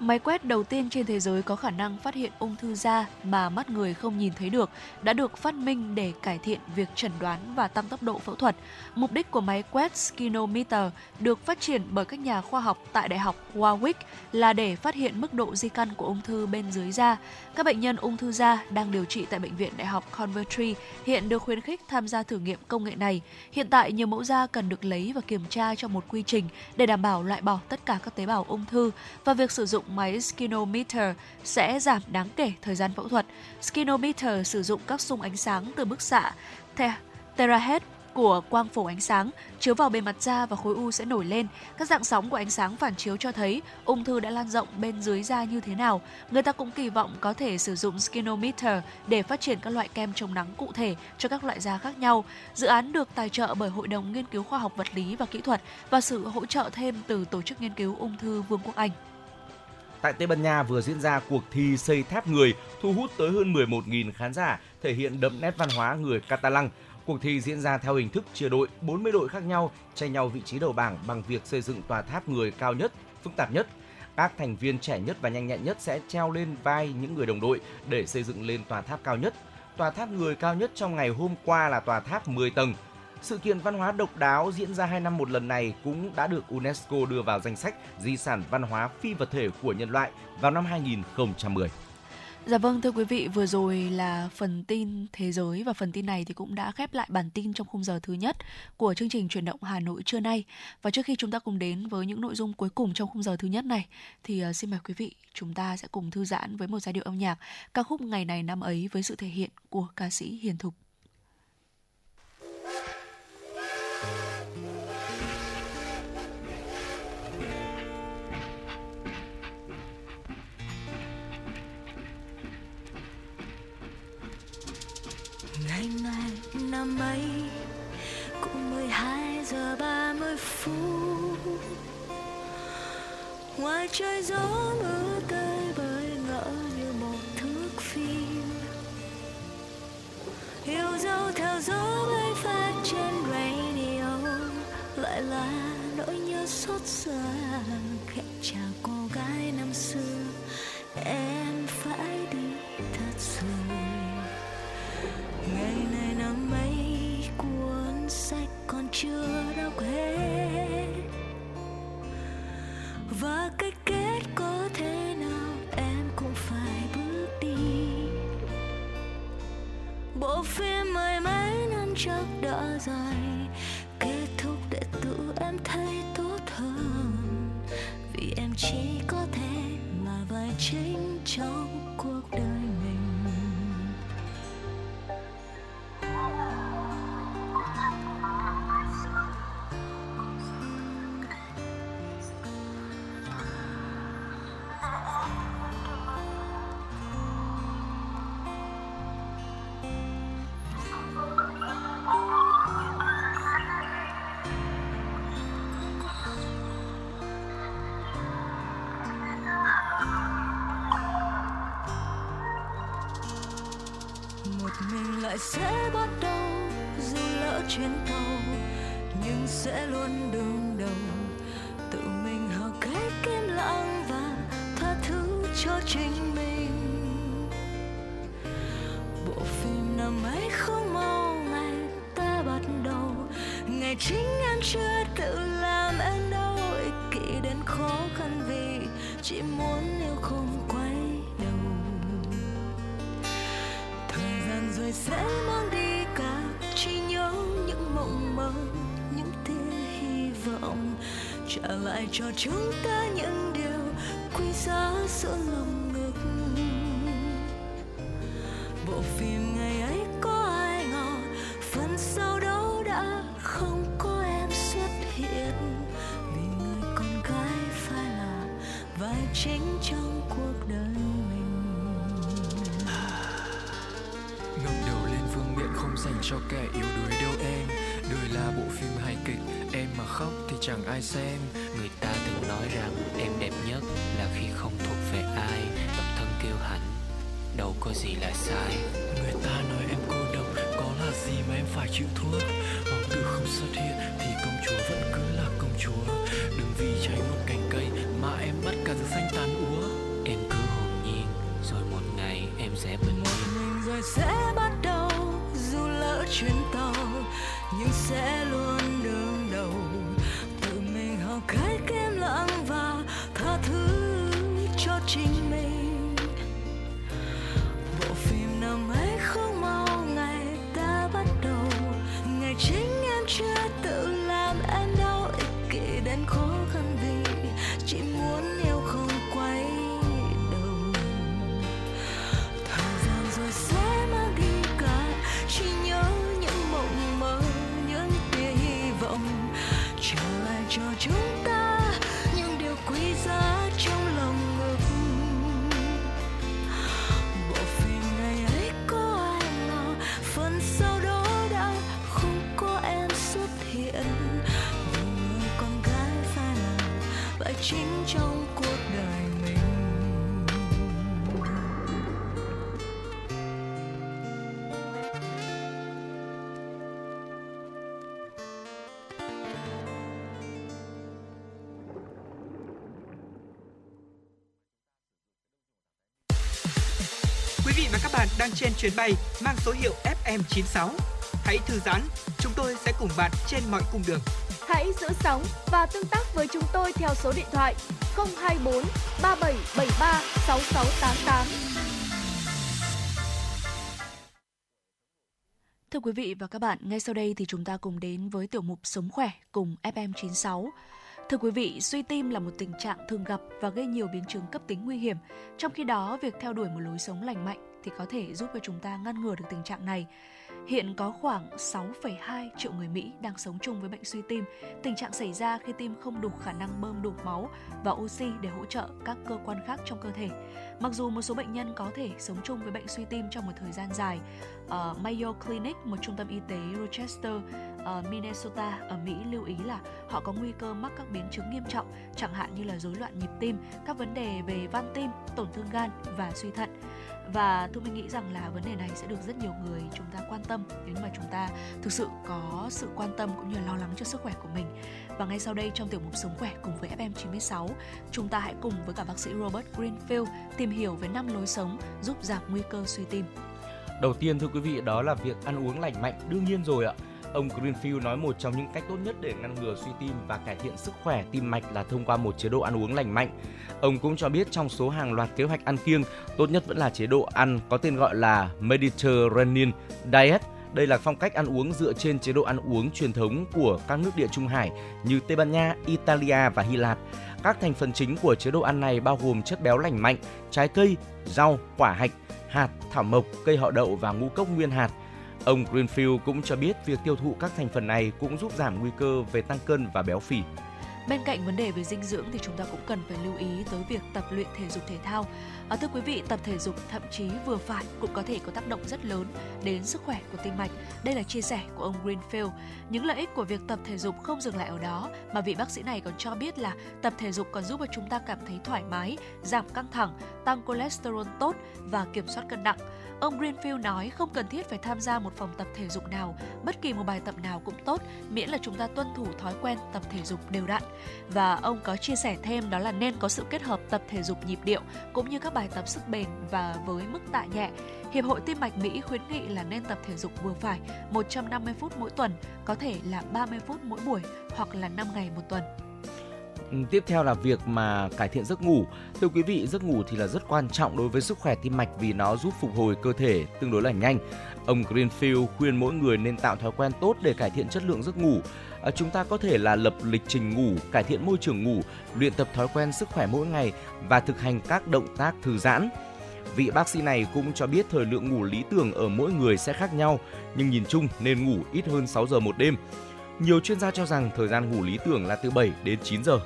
Máy quét đầu tiên trên thế giới có khả năng phát hiện ung thư da mà mắt người không nhìn thấy được đã được phát minh để cải thiện việc chẩn đoán và tăng tốc độ phẫu thuật. Mục đích của máy quét Skinometer được phát triển bởi các nhà khoa học tại Đại học Warwick là để phát hiện mức độ di căn của ung thư bên dưới da. Các bệnh nhân ung thư da đang điều trị tại Bệnh viện Đại học Coventry hiện được khuyến khích tham gia thử nghiệm công nghệ này. Hiện tại, nhiều mẫu da cần được lấy và kiểm tra trong một quy trình để đảm bảo loại bỏ tất cả các tế bào ung thư và việc sử dụng máy Skinometer sẽ giảm đáng kể thời gian phẫu thuật. Skinometer sử dụng các xung ánh sáng từ bức xạ terahertz của quang phổ ánh sáng chiếu vào bề mặt da và khối u sẽ nổi lên. Các dạng sóng của ánh sáng phản chiếu cho thấy ung thư đã lan rộng bên dưới da như thế nào. Người ta cũng kỳ vọng có thể sử dụng Skinometer để phát triển các loại kem chống nắng cụ thể cho các loại da khác nhau. Dự án được tài trợ bởi Hội đồng Nghiên cứu Khoa học Vật lý và Kỹ thuật và sự hỗ trợ thêm từ Tổ chức Nghiên cứu Ung thư Vương quốc Anh. Tại Tây Ban Nha vừa diễn ra cuộc thi xây tháp người, thu hút tới hơn 11.000 khán giả, thể hiện đậm nét văn hóa người Catalan. Cuộc thi diễn ra theo hình thức chia đội, 40 đội khác nhau tranh nhau vị trí đầu bảng bằng việc xây dựng tòa tháp người cao nhất, phức tạp nhất. Các thành viên trẻ nhất và nhanh nhẹn nhất sẽ treo lên vai những người đồng đội để xây dựng lên tòa tháp cao nhất. Tòa tháp người cao nhất trong ngày hôm qua là tòa tháp 10 tầng. Sự kiện văn hóa độc đáo diễn ra 2 năm một lần này cũng đã được UNESCO đưa vào danh sách di sản văn hóa phi vật thể của nhân loại vào năm 2010. Dạ vâng thưa quý vị, vừa rồi là phần tin thế giới và phần tin này thì cũng đã khép lại bản tin trong khung giờ thứ nhất của chương trình chuyển động Hà Nội trưa nay. Và trước khi chúng ta cùng đến với những nội dung cuối cùng trong khung giờ thứ nhất này thì ờ, xin mời quý vị chúng ta sẽ cùng thư giãn với một giai điệu âm nhạc ca khúc ngày này năm ấy với sự thể hiện của ca sĩ Hiền Thục. Ngày này năm ấy, cũng 12 giờ 30 phút. Ngoài trời gió mưa tơi bơi ngỡ như một thước phim. Yêu dấu theo gió bay phát trên radio, lại là nỗi nhớ xót xa. Khẽ chào cô gái năm xưa, em phải chưa đọc hết và cái kết có thế nào, em cũng phải bước đi. Bộ phim mười mấy năm chắc đã dài, kết thúc để tự em thấy tốt hơn. Vì em chỉ có thể là vai chính trong cuộc đời mình. Trả lại cho chúng ta những điều quý giá giữa lòng ngực. Bộ phim ngày ấy có ai ngờ phần sau đó đã không có em xuất hiện. Vì người con gái phải là vai chính trong cuộc đời mình. Ngẩng đầu lên vương miện không dành cho kẻ yếu đuối đâu em. Đời là bộ phim hài kịch Em mà khóc thì chẳng ai xem. Người ta thường nói rằng em đẹp nhất Là khi không thuộc về ai Độc thân kiêu hãnh Đâu có gì là sai. Người ta nói em cô độc Có là gì mà em phải chịu thua? Hoàng tử không xuất hiện Thì công chúa vẫn cứ là công chúa. Đừng vì cháy một cành cây Mà em bắt cả rừng xanh tàn úa. Em cứ hồn nhiên Rồi một ngày em sẽ bình yên. Rồi sẽ bắt đầu dù lỡ chuyến tàu. You said. Đang trên chuyến bay mang số hiệu FM96. Hãy thư giãn, chúng tôi sẽ cùng bạn trên mọi cung đường. Hãy giữ sóng và tương tác với chúng tôi theo số điện thoại 024 3773 6688. Thưa quý vị và các bạn, ngay sau đây thì chúng ta cùng đến với tiểu mục Sống khỏe cùng FM96. Thưa quý vị, suy tim là một tình trạng thường gặp và gây nhiều biến chứng cấp tính nguy hiểm. Trong khi đó, việc theo đuổi một lối sống lành mạnh thì có thể giúp cho chúng ta ngăn ngừa được tình trạng này. Hiện có khoảng 6,2 triệu người Mỹ đang sống chung với bệnh suy tim. Tình trạng xảy ra khi tim không đủ khả năng bơm đủ máu và oxy để hỗ trợ các cơ quan khác trong cơ thể. Mặc dù một số bệnh nhân có thể sống chung với bệnh suy tim trong một thời gian dài, ở Mayo Clinic, một trung tâm y tế Rochester, ở Minnesota ở Mỹ lưu ý là họ có nguy cơ mắc các biến chứng nghiêm trọng, chẳng hạn như là rối loạn nhịp tim, các vấn đề về van tim, tổn thương gan và suy thận và tôi mình nghĩ rằng là vấn đề này sẽ được rất nhiều người chúng ta quan tâm nếu mà chúng ta thực sự có sự quan tâm cũng như lo lắng cho sức khỏe của mình và ngay sau đây trong tiểu mục sống khỏe cùng với FM96 chúng ta hãy cùng với cả bác sĩ Robert Greenfield tìm hiểu về năm lối sống giúp giảm nguy cơ suy tim Đầu tiên thưa quý vị, đó là việc ăn uống lành mạnh, đương nhiên rồi ạ. Ông Greenfield nói một trong những cách tốt nhất để ngăn ngừa suy tim và cải thiện sức khỏe tim mạch là thông qua một chế độ ăn uống lành mạnh. Ông cũng cho biết trong số hàng loạt kế hoạch ăn kiêng, tốt nhất vẫn là chế độ ăn có tên gọi là Mediterranean Diet. Đây là phong cách ăn uống dựa trên chế độ ăn uống truyền thống của các nước địa Trung Hải như Tây Ban Nha, Italia và Hy Lạp. Các thành phần chính của chế độ ăn này bao gồm chất béo lành mạnh, trái cây, rau, quả hạch, hạt, thảo mộc, cây họ đậu và ngũ cốc nguyên hạt. Ông Greenfield cũng cho biết việc tiêu thụ các thành phần này cũng giúp giảm nguy cơ về tăng cân và béo phì. Bên cạnh vấn đề về dinh dưỡng thì chúng ta cũng cần phải lưu ý tới việc tập luyện thể dục thể thao. À, thưa quý vị, tập thể dục thậm chí vừa phải cũng có thể có tác động rất lớn đến sức khỏe của tim mạch. Đây là chia sẻ của ông Greenfield. Những lợi ích của việc tập thể dục không dừng lại ở đó mà vị bác sĩ này còn cho biết là tập thể dục còn giúp cho chúng ta cảm thấy thoải mái, giảm căng thẳng, tăng cholesterol tốt và kiểm soát cân nặng. Ông Greenfield nói không cần thiết phải tham gia một phòng tập thể dục nào, bất kỳ một bài tập nào cũng tốt, miễn là chúng ta tuân thủ thói quen tập thể dục đều đặn. Và ông có chia sẻ thêm đó là nên có sự kết hợp tập thể dục nhịp điệu cũng như các bài tập sức bền và với mức tạ nhẹ. Hiệp hội Tim mạch Mỹ khuyến nghị là nên tập thể dục vừa phải 150 phút mỗi tuần, có thể là 30 phút mỗi buổi hoặc là 5 ngày một tuần. Tiếp theo là việc mà cải thiện giấc ngủ. Thưa quý vị, giấc ngủ thì là rất quan trọng đối với sức khỏe tim mạch vì nó giúp phục hồi cơ thể tương đối là nhanh. Ông Greenfield khuyên mỗi người nên tạo thói quen tốt để cải thiện chất lượng giấc ngủ. À, chúng ta có thể là lập lịch trình ngủ, cải thiện môi trường ngủ, luyện tập thói quen sức khỏe mỗi ngày và thực hành các động tác thư giãn. Vị bác sĩ này cũng cho biết thời lượng ngủ lý tưởng ở mỗi người sẽ khác nhau, nhưng nhìn chung nên ngủ ít hơn 6 giờ một đêm. Nhiều chuyên gia cho rằng thời gian ngủ lý tưởng là từ 7 đến 9 giờ.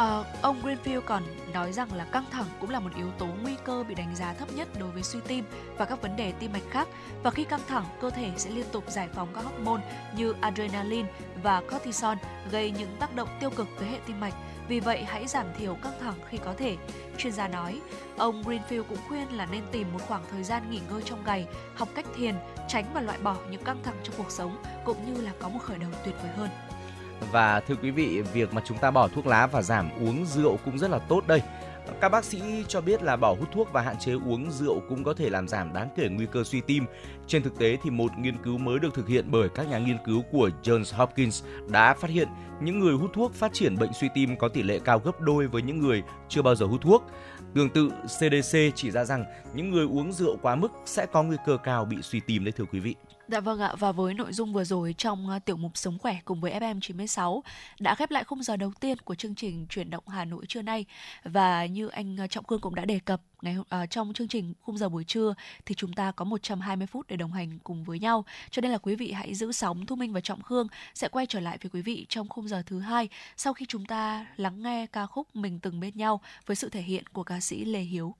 À, ông Greenfield còn nói rằng là căng thẳng cũng là một yếu tố nguy cơ bị đánh giá thấp nhất đối với suy tim và các vấn đề tim mạch khác. Và khi căng thẳng, cơ thể sẽ liên tục giải phóng các hormone như adrenaline và cortisol gây những tác động tiêu cực tới hệ tim mạch. Vì vậy, hãy giảm thiểu căng thẳng khi có thể. Chuyên gia nói, ông Greenfield cũng khuyên là nên tìm một khoảng thời gian nghỉ ngơi trong ngày, học cách thiền, tránh và loại bỏ những căng thẳng trong cuộc sống, cũng như là có một khởi đầu tuyệt vời hơn. Và thưa quý vị, việc mà chúng ta bỏ thuốc lá và giảm uống rượu cũng rất là tốt đây. Các bác sĩ cho biết là bỏ hút thuốc và hạn chế uống rượu cũng có thể làm giảm đáng kể nguy cơ suy tim. Trên thực tế thì một nghiên cứu mới được thực hiện bởi các nhà nghiên cứu của Johns Hopkins đã phát hiện những người hút thuốc phát triển bệnh suy tim có tỷ lệ cao gấp đôi với những người chưa bao giờ hút thuốc. Tương tự, CDC chỉ ra rằng những người uống rượu quá mức sẽ có nguy cơ cao bị suy tim đấy thưa quý vị. Dạ vâng ạ, và với nội dung vừa rồi trong uh, tiểu mục Sống khỏe cùng với FM96 đã khép lại khung giờ đầu tiên của chương trình Chuyển động Hà Nội trưa nay. Và như anh uh, Trọng Cương cũng đã đề cập ngày uh, trong chương trình khung giờ buổi trưa thì chúng ta có 120 phút để đồng hành cùng với nhau. Cho nên là quý vị hãy giữ sóng Thu Minh và Trọng Khương sẽ quay trở lại với quý vị trong khung giờ thứ hai sau khi chúng ta lắng nghe ca khúc Mình từng bên nhau với sự thể hiện của ca sĩ Lê Hiếu.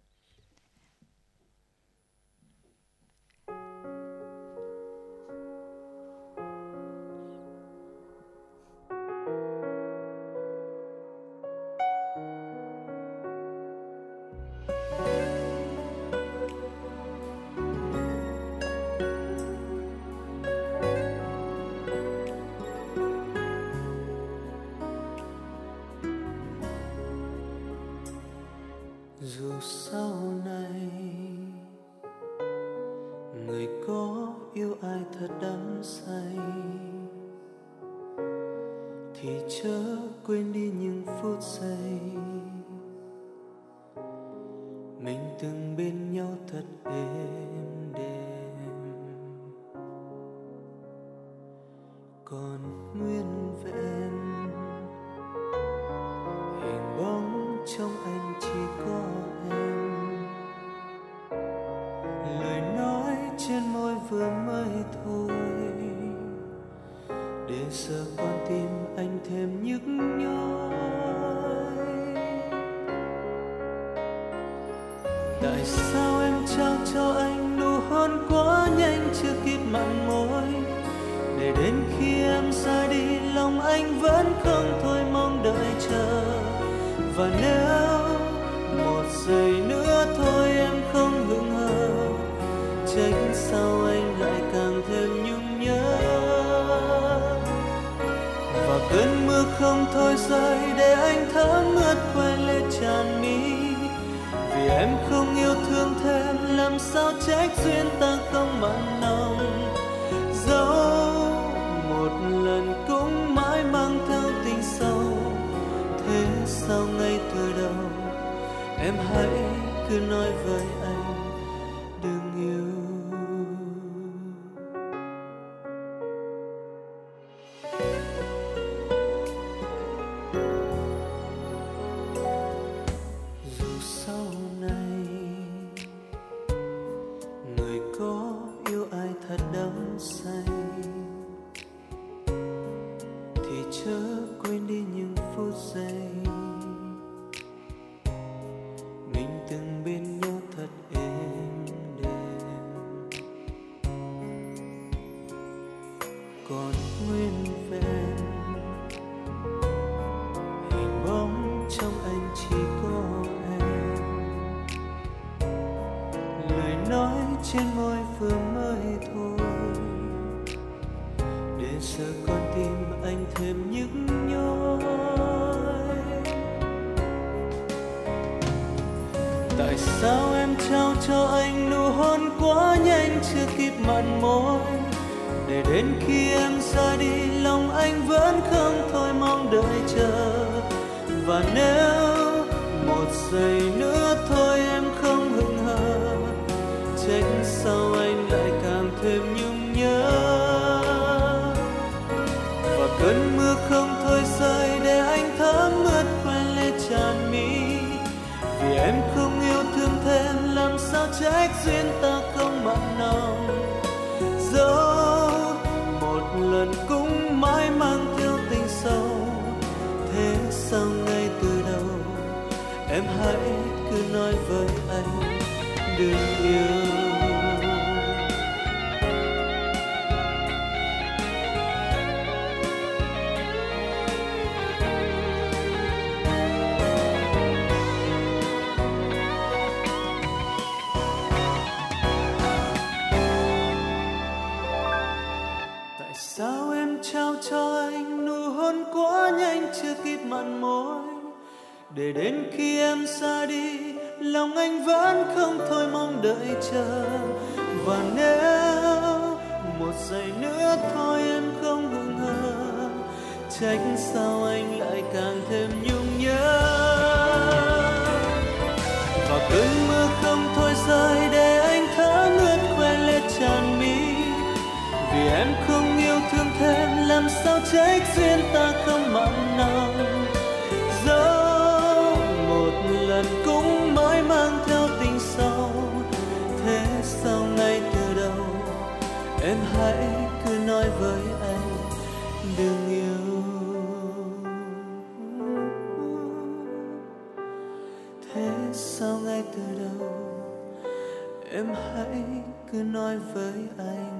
Dù sau này người có yêu ai thật đắm say, thì chớ quên đi những phút giây mình từng bên nhau thật êm đềm. Còn nguyên vẹn trong anh chỉ có em. Lời nói trên môi vừa mới thôi, để giờ con sao trách duyên ta không mặn nồng dẫu một lần cũng mãi mang theo tình sâu, thế sao ngay từ đầu em hãy cứ nói vậy. Trách duyên ta không mặn nồng. Dẫu một lần cũng mãi mang theo tình sâu thế sao ngay từ đầu, em hãy cứ nói với anh, đừng yêu. Thế sao ngay từ đầu, em hãy cứ nói với anh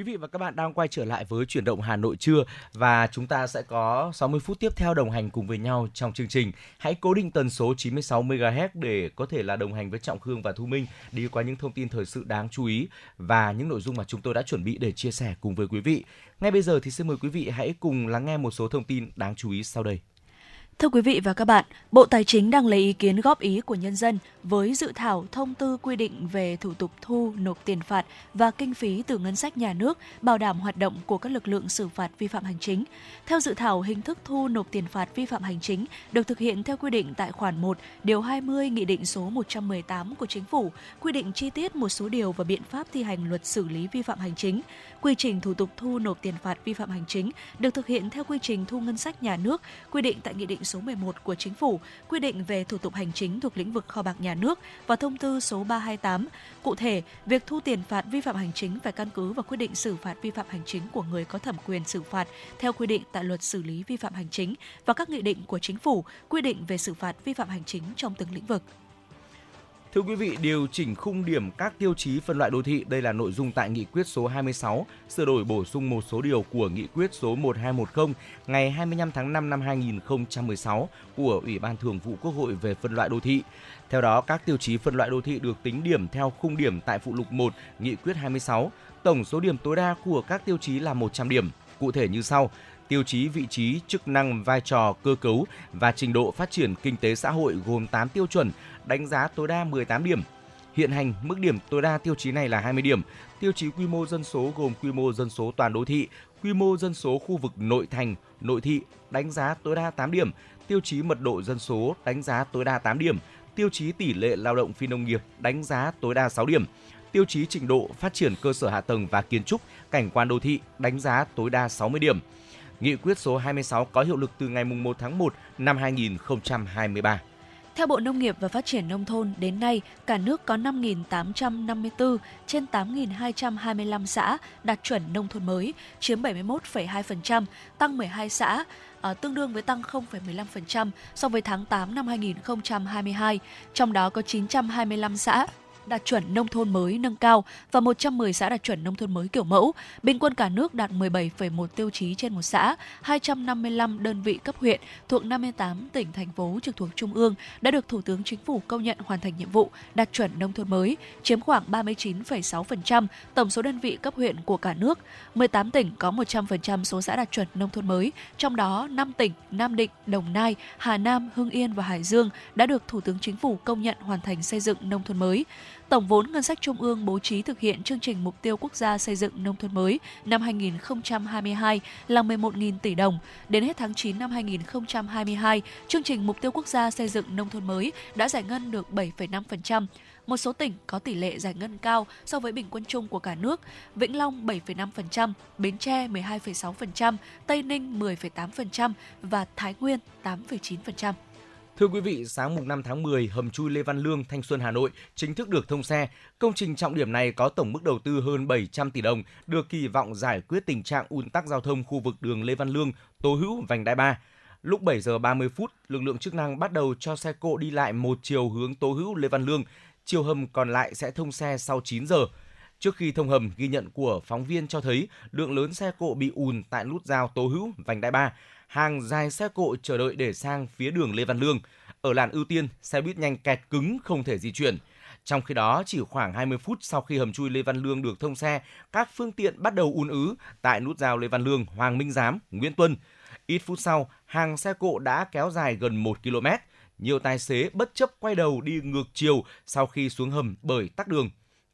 Quý vị và các bạn đang quay trở lại với chuyển động Hà Nội trưa và chúng ta sẽ có 60 phút tiếp theo đồng hành cùng với nhau trong chương trình. Hãy cố định tần số 96 MHz để có thể là đồng hành với Trọng Khương và Thu Minh đi qua những thông tin thời sự đáng chú ý và những nội dung mà chúng tôi đã chuẩn bị để chia sẻ cùng với quý vị. Ngay bây giờ thì xin mời quý vị hãy cùng lắng nghe một số thông tin đáng chú ý sau đây. Thưa quý vị và các bạn, Bộ Tài chính đang lấy ý kiến góp ý của nhân dân với dự thảo thông tư quy định về thủ tục thu nộp tiền phạt và kinh phí từ ngân sách nhà nước bảo đảm hoạt động của các lực lượng xử phạt vi phạm hành chính. Theo dự thảo, hình thức thu nộp tiền phạt vi phạm hành chính được thực hiện theo quy định tại khoản 1, điều 20 Nghị định số 118 của Chính phủ, quy định chi tiết một số điều và biện pháp thi hành luật xử lý vi phạm hành chính. Quy trình thủ tục thu nộp tiền phạt vi phạm hành chính được thực hiện theo quy trình thu ngân sách nhà nước quy định tại Nghị định số 11 của Chính phủ, quy định về thủ tục hành chính thuộc lĩnh vực kho bạc nhà nước và thông tư số 328. Cụ thể, việc thu tiền phạt vi phạm hành chính phải căn cứ vào quyết định xử phạt vi phạm hành chính của người có thẩm quyền xử phạt theo quy định tại luật xử lý vi phạm hành chính và các nghị định của Chính phủ quy định về xử phạt vi phạm hành chính trong từng lĩnh vực. Thưa quý vị, điều chỉnh khung điểm các tiêu chí phân loại đô thị, đây là nội dung tại nghị quyết số 26, sửa đổi bổ sung một số điều của nghị quyết số 1210 ngày 25 tháng 5 năm 2016 của Ủy ban Thường vụ Quốc hội về phân loại đô thị. Theo đó, các tiêu chí phân loại đô thị được tính điểm theo khung điểm tại phụ lục 1, nghị quyết 26. Tổng số điểm tối đa của các tiêu chí là 100 điểm. Cụ thể như sau: tiêu chí vị trí, chức năng, vai trò, cơ cấu và trình độ phát triển kinh tế xã hội gồm 8 tiêu chuẩn, đánh giá tối đa 18 điểm. Hiện hành, mức điểm tối đa tiêu chí này là 20 điểm. Tiêu chí quy mô dân số gồm quy mô dân số toàn đô thị, quy mô dân số khu vực nội thành, nội thị, đánh giá tối đa 8 điểm. Tiêu chí mật độ dân số, đánh giá tối đa 8 điểm. Tiêu chí tỷ lệ lao động phi nông nghiệp, đánh giá tối đa 6 điểm. Tiêu chí trình độ phát triển cơ sở hạ tầng và kiến trúc, cảnh quan đô thị, đánh giá tối đa 60 điểm. Nghị quyết số 26 có hiệu lực từ ngày 1 tháng 1 năm 2023. Theo Bộ Nông nghiệp và Phát triển Nông thôn, đến nay, cả nước có 5.854 trên 8.225 xã đạt chuẩn nông thôn mới, chiếm 71,2%, tăng 12 xã, à, tương đương với tăng 0,15% so với tháng 8 năm 2022. Trong đó có 925 xã đạt chuẩn nông thôn mới nâng cao và 110 xã đạt chuẩn nông thôn mới kiểu mẫu. Bình quân cả nước đạt 17,1 tiêu chí trên một xã, 255 đơn vị cấp huyện thuộc 58 tỉnh thành phố trực thuộc trung ương đã được Thủ tướng Chính phủ công nhận hoàn thành nhiệm vụ đạt chuẩn nông thôn mới, chiếm khoảng 39,6% tổng số đơn vị cấp huyện của cả nước. 18 tỉnh có 100% số xã đạt chuẩn nông thôn mới, trong đó 5 tỉnh Nam Định, Đồng Nai, Hà Nam, Hưng Yên và Hải Dương đã được Thủ tướng Chính phủ công nhận hoàn thành xây dựng nông thôn mới. Tổng vốn ngân sách trung ương bố trí thực hiện chương trình mục tiêu quốc gia xây dựng nông thôn mới năm 2022 là 11.000 tỷ đồng. Đến hết tháng 9 năm 2022, chương trình mục tiêu quốc gia xây dựng nông thôn mới đã giải ngân được 7,5%. Một số tỉnh có tỷ lệ giải ngân cao so với bình quân chung của cả nước. Vĩnh Long 7,5%, Bến Tre 12,6%, Tây Ninh 10,8% và Thái Nguyên 8,9%. Thưa quý vị, sáng mùng 5 tháng 10, hầm chui Lê Văn Lương, Thanh Xuân, Hà Nội chính thức được thông xe. Công trình trọng điểm này có tổng mức đầu tư hơn 700 tỷ đồng, được kỳ vọng giải quyết tình trạng ùn tắc giao thông khu vực đường Lê Văn Lương, Tô Hữu, Vành Đai 3. Lúc 7 giờ 30 phút, lực lượng chức năng bắt đầu cho xe cộ đi lại một chiều hướng Tô Hữu Lê Văn Lương. chiều hầm còn lại sẽ thông xe sau 9 giờ. Trước khi thông hầm, ghi nhận của phóng viên cho thấy lượng lớn xe cộ bị ùn tại nút giao Tố Hữu, vành đai 3, hàng dài xe cộ chờ đợi để sang phía đường Lê Văn Lương. Ở làn ưu tiên, xe buýt nhanh kẹt cứng không thể di chuyển. Trong khi đó, chỉ khoảng 20 phút sau khi hầm chui Lê Văn Lương được thông xe, các phương tiện bắt đầu ùn ứ tại nút giao Lê Văn Lương, Hoàng Minh Giám, Nguyễn Tuân. Ít phút sau, hàng xe cộ đã kéo dài gần 1 km. Nhiều tài xế bất chấp quay đầu đi ngược chiều sau khi xuống hầm bởi tắc đường.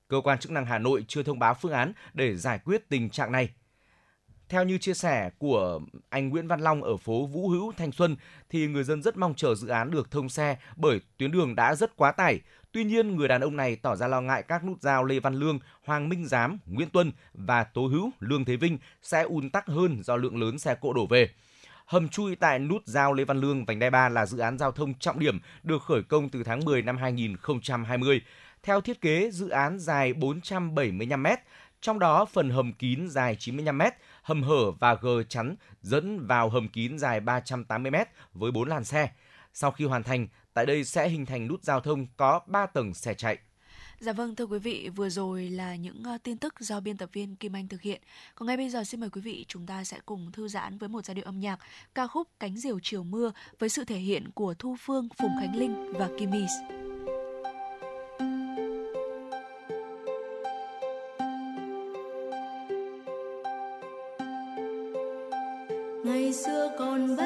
Cơ quan chức năng Hà Nội chưa thông báo phương án để giải quyết tình trạng này. Theo như chia sẻ của anh Nguyễn Văn Long ở phố Vũ Hữu, Thanh Xuân, thì người dân rất mong chờ dự án được thông xe bởi tuyến đường đã rất quá tải. Tuy nhiên, người đàn ông này tỏ ra lo ngại các nút giao Lê Văn Lương, Hoàng Minh Giám, Nguyễn Tuân và Tố Hữu, Lương Thế Vinh sẽ ùn tắc hơn do lượng lớn xe cộ đổ về. Hầm chui tại nút giao Lê Văn Lương, vành đai 3 là dự án giao thông trọng điểm được khởi công từ tháng 10 năm 2020. Theo thiết kế, dự án dài 475 m, trong đó phần hầm kín dài 95 m, hầm hở và gờ chắn dẫn vào hầm kín dài 380 m với 4 làn xe. Sau khi hoàn thành, tại đây sẽ hình thành nút giao thông có 3 tầng xe chạy. Dạ vâng thưa quý vị, vừa rồi là những ờ, tin tức do biên tập viên Kim Anh thực hiện. Còn ngay bây giờ xin mời quý vị chúng ta sẽ cùng thư giãn với một giai điệu âm nhạc ca khúc Cánh diều chiều mưa với sự thể hiện của Thu Phương, Phùng Khánh Linh và Kimis. Còn bé